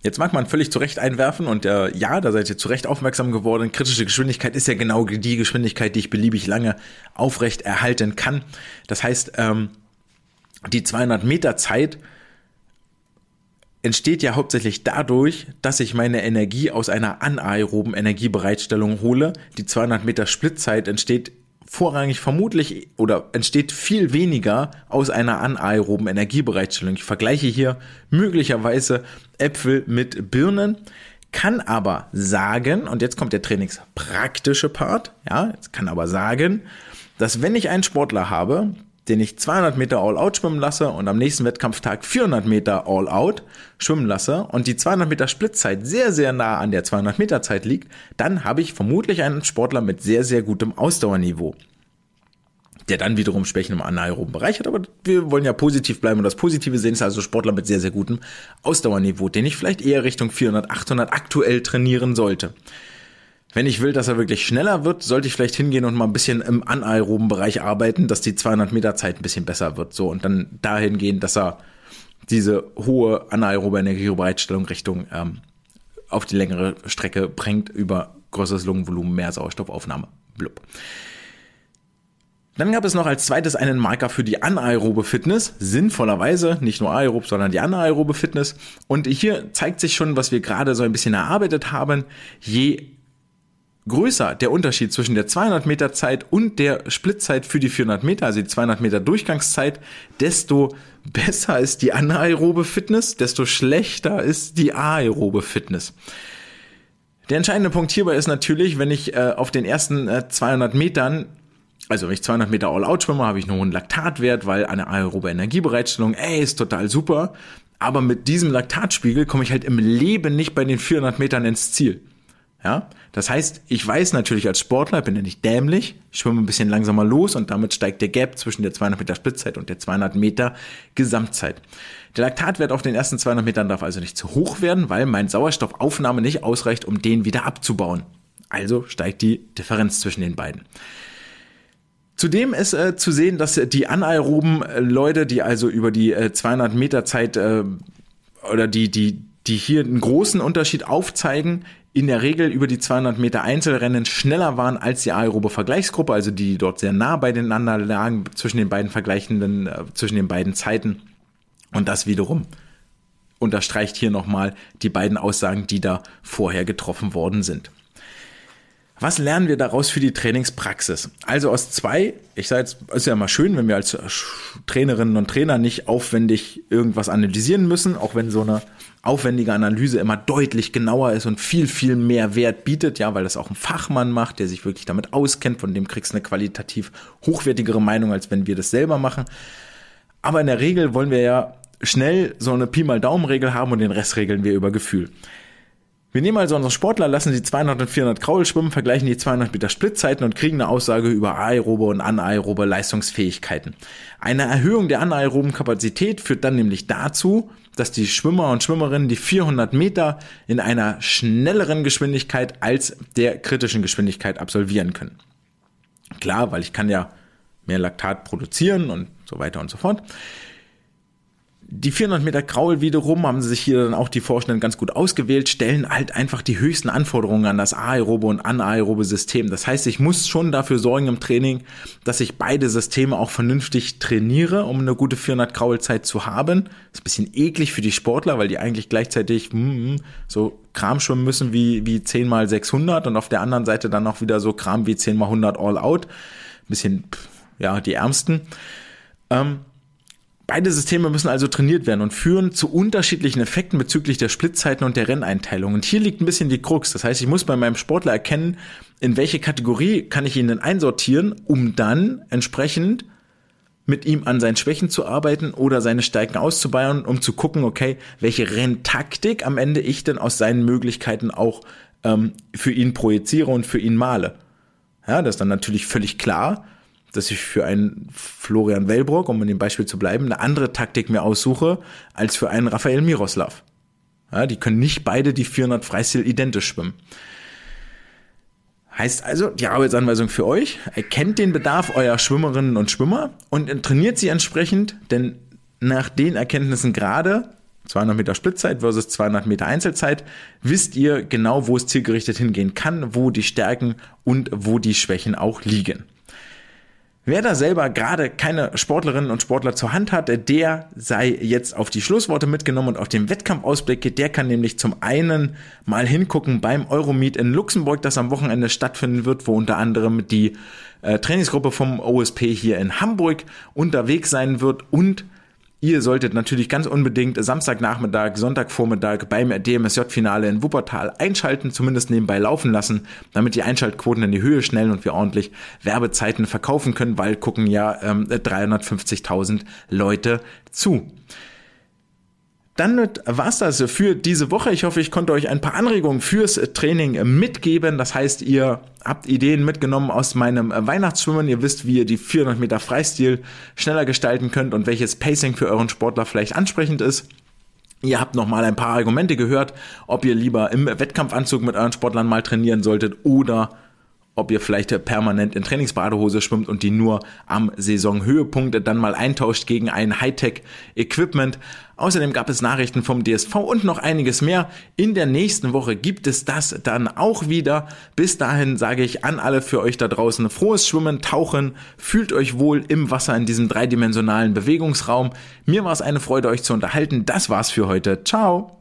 Jetzt mag man völlig zu Recht einwerfen und äh, ja, da seid ihr zu Recht aufmerksam geworden. Kritische Geschwindigkeit ist ja genau die Geschwindigkeit, die ich beliebig lange aufrecht erhalten kann. Das heißt, ähm, die 200 Meter Zeit entsteht ja hauptsächlich dadurch, dass ich meine Energie aus einer anaeroben Energiebereitstellung hole. Die 200 Meter Splitzeit entsteht vorrangig vermutlich oder entsteht viel weniger aus einer anaeroben Energiebereitstellung. Ich vergleiche hier möglicherweise Äpfel mit Birnen, kann aber sagen, und jetzt kommt der trainingspraktische Part, ja, jetzt kann aber sagen, dass wenn ich einen Sportler habe, den ich 200 Meter All-Out schwimmen lasse und am nächsten Wettkampftag 400 Meter All-Out schwimmen lasse und die 200 Meter Splitzeit sehr, sehr nah an der 200 Meter Zeit liegt, dann habe ich vermutlich einen Sportler mit sehr, sehr gutem Ausdauerniveau. Der dann wiederum Schwächen im anaeroben Bereich hat, aber wir wollen ja positiv bleiben und das Positive sehen ist also Sportler mit sehr, sehr gutem Ausdauerniveau, den ich vielleicht eher Richtung 400, 800 aktuell trainieren sollte. Wenn ich will, dass er wirklich schneller wird, sollte ich vielleicht hingehen und mal ein bisschen im anaeroben Bereich arbeiten, dass die 200 Meter Zeit ein bisschen besser wird. So und dann dahin gehen, dass er diese hohe anaerobe Energiebereitstellung Richtung ähm, auf die längere Strecke bringt über größeres Lungenvolumen, mehr Sauerstoffaufnahme. Blub. Dann gab es noch als zweites einen Marker für die anaerobe Fitness, sinnvollerweise, nicht nur aerob, sondern die anaerobe Fitness. Und hier zeigt sich schon, was wir gerade so ein bisschen erarbeitet haben. Je größer der Unterschied zwischen der 200 Meter Zeit und der Splitzeit für die 400 Meter, also die 200 Meter Durchgangszeit, desto besser ist die anaerobe Fitness, desto schlechter ist die aerobe Fitness. Der entscheidende Punkt hierbei ist natürlich, wenn ich äh, auf den ersten äh, 200 Metern also wenn ich 200 Meter All-Out schwimme, habe ich einen hohen Laktatwert, weil eine aerobe Energiebereitstellung, ey, ist total super. Aber mit diesem Laktatspiegel komme ich halt im Leben nicht bei den 400 Metern ins Ziel. Ja, das heißt, ich weiß natürlich als Sportler, bin ja nicht dämlich, schwimme ein bisschen langsamer los und damit steigt der Gap zwischen der 200 Meter Splittzeit und der 200 Meter Gesamtzeit. Der Laktatwert auf den ersten 200 Metern darf also nicht zu hoch werden, weil mein Sauerstoffaufnahme nicht ausreicht, um den wieder abzubauen. Also steigt die Differenz zwischen den beiden. Zudem ist äh, zu sehen, dass die anaeroben äh, Leute, die also über die äh, 200 Meter Zeit äh, oder die, die, die hier einen großen Unterschied aufzeigen, in der Regel über die 200 Meter Einzelrennen schneller waren als die aerobe Vergleichsgruppe, also die dort sehr nah beieinander lagen zwischen den beiden vergleichenden, äh, zwischen den beiden Zeiten. Und das wiederum unterstreicht hier nochmal die beiden Aussagen, die da vorher getroffen worden sind. Was lernen wir daraus für die Trainingspraxis? Also aus zwei, ich sage jetzt, ist ja immer schön, wenn wir als Trainerinnen und Trainer nicht aufwendig irgendwas analysieren müssen, auch wenn so eine aufwendige Analyse immer deutlich genauer ist und viel, viel mehr Wert bietet, ja, weil das auch ein Fachmann macht, der sich wirklich damit auskennt, von dem kriegst du eine qualitativ hochwertigere Meinung, als wenn wir das selber machen. Aber in der Regel wollen wir ja schnell so eine Pi mal Daumen-Regel haben und den Rest regeln wir über Gefühl. Wir nehmen also unsere Sportler, lassen sie 200 und 400 Kraul schwimmen, vergleichen die 200 Meter Splittzeiten und kriegen eine Aussage über aerobe und anaerobe Leistungsfähigkeiten. Eine Erhöhung der anaeroben Kapazität führt dann nämlich dazu, dass die Schwimmer und Schwimmerinnen die 400 Meter in einer schnelleren Geschwindigkeit als der kritischen Geschwindigkeit absolvieren können. Klar, weil ich kann ja mehr Laktat produzieren und so weiter und so fort. Die 400 Meter Kraul wiederum haben sich hier dann auch die Vorstände ganz gut ausgewählt, stellen halt einfach die höchsten Anforderungen an das aerobe und anaerobe System. Das heißt, ich muss schon dafür sorgen im Training, dass ich beide Systeme auch vernünftig trainiere, um eine gute 400 Kraulzeit zu haben. Ist ein bisschen eklig für die Sportler, weil die eigentlich gleichzeitig mm, so Kram schwimmen müssen wie, wie 10 mal 600 und auf der anderen Seite dann auch wieder so Kram wie 10 mal 100 all out. Ein bisschen, ja, die Ärmsten. Ähm, Beide Systeme müssen also trainiert werden und führen zu unterschiedlichen Effekten bezüglich der Splittzeiten und der Renneinteilung. Und hier liegt ein bisschen die Krux. Das heißt, ich muss bei meinem Sportler erkennen, in welche Kategorie kann ich ihn denn einsortieren, um dann entsprechend mit ihm an seinen Schwächen zu arbeiten oder seine Stärken auszubauen, um zu gucken, okay, welche Renntaktik am Ende ich denn aus seinen Möglichkeiten auch ähm, für ihn projiziere und für ihn male. Ja, das ist dann natürlich völlig klar dass ich für einen Florian Wellbrock, um in dem Beispiel zu bleiben, eine andere Taktik mir aussuche als für einen Raphael Miroslav. Ja, die können nicht beide die 400 Freistil identisch schwimmen. Heißt also, die Arbeitsanweisung für euch, erkennt den Bedarf eurer Schwimmerinnen und Schwimmer und trainiert sie entsprechend, denn nach den Erkenntnissen gerade 200 Meter Splittzeit versus 200 Meter Einzelzeit, wisst ihr genau, wo es zielgerichtet hingehen kann, wo die Stärken und wo die Schwächen auch liegen. Wer da selber gerade keine Sportlerinnen und Sportler zur Hand hat, der sei jetzt auf die Schlussworte mitgenommen und auf den Wettkampfausblick. Der kann nämlich zum einen mal hingucken beim Euromeet in Luxemburg, das am Wochenende stattfinden wird, wo unter anderem die äh, Trainingsgruppe vom OSP hier in Hamburg unterwegs sein wird und Ihr solltet natürlich ganz unbedingt Samstagnachmittag, Sonntagvormittag beim DMSJ-Finale in Wuppertal einschalten, zumindest nebenbei laufen lassen, damit die Einschaltquoten in die Höhe schnellen und wir ordentlich Werbezeiten verkaufen können, weil gucken ja ähm, 350.000 Leute zu. Dann war's das für diese Woche. Ich hoffe, ich konnte euch ein paar Anregungen fürs Training mitgeben. Das heißt, ihr habt Ideen mitgenommen aus meinem Weihnachtsschwimmen. Ihr wisst, wie ihr die 400 Meter Freistil schneller gestalten könnt und welches Pacing für euren Sportler vielleicht ansprechend ist. Ihr habt noch mal ein paar Argumente gehört, ob ihr lieber im Wettkampfanzug mit euren Sportlern mal trainieren solltet oder ob ihr vielleicht permanent in Trainingsbadehose schwimmt und die nur am Saisonhöhepunkt dann mal eintauscht gegen ein Hightech-Equipment. Außerdem gab es Nachrichten vom DSV und noch einiges mehr. In der nächsten Woche gibt es das dann auch wieder. Bis dahin sage ich an alle für euch da draußen frohes Schwimmen, Tauchen, fühlt euch wohl im Wasser in diesem dreidimensionalen Bewegungsraum. Mir war es eine Freude, euch zu unterhalten. Das war's für heute. Ciao!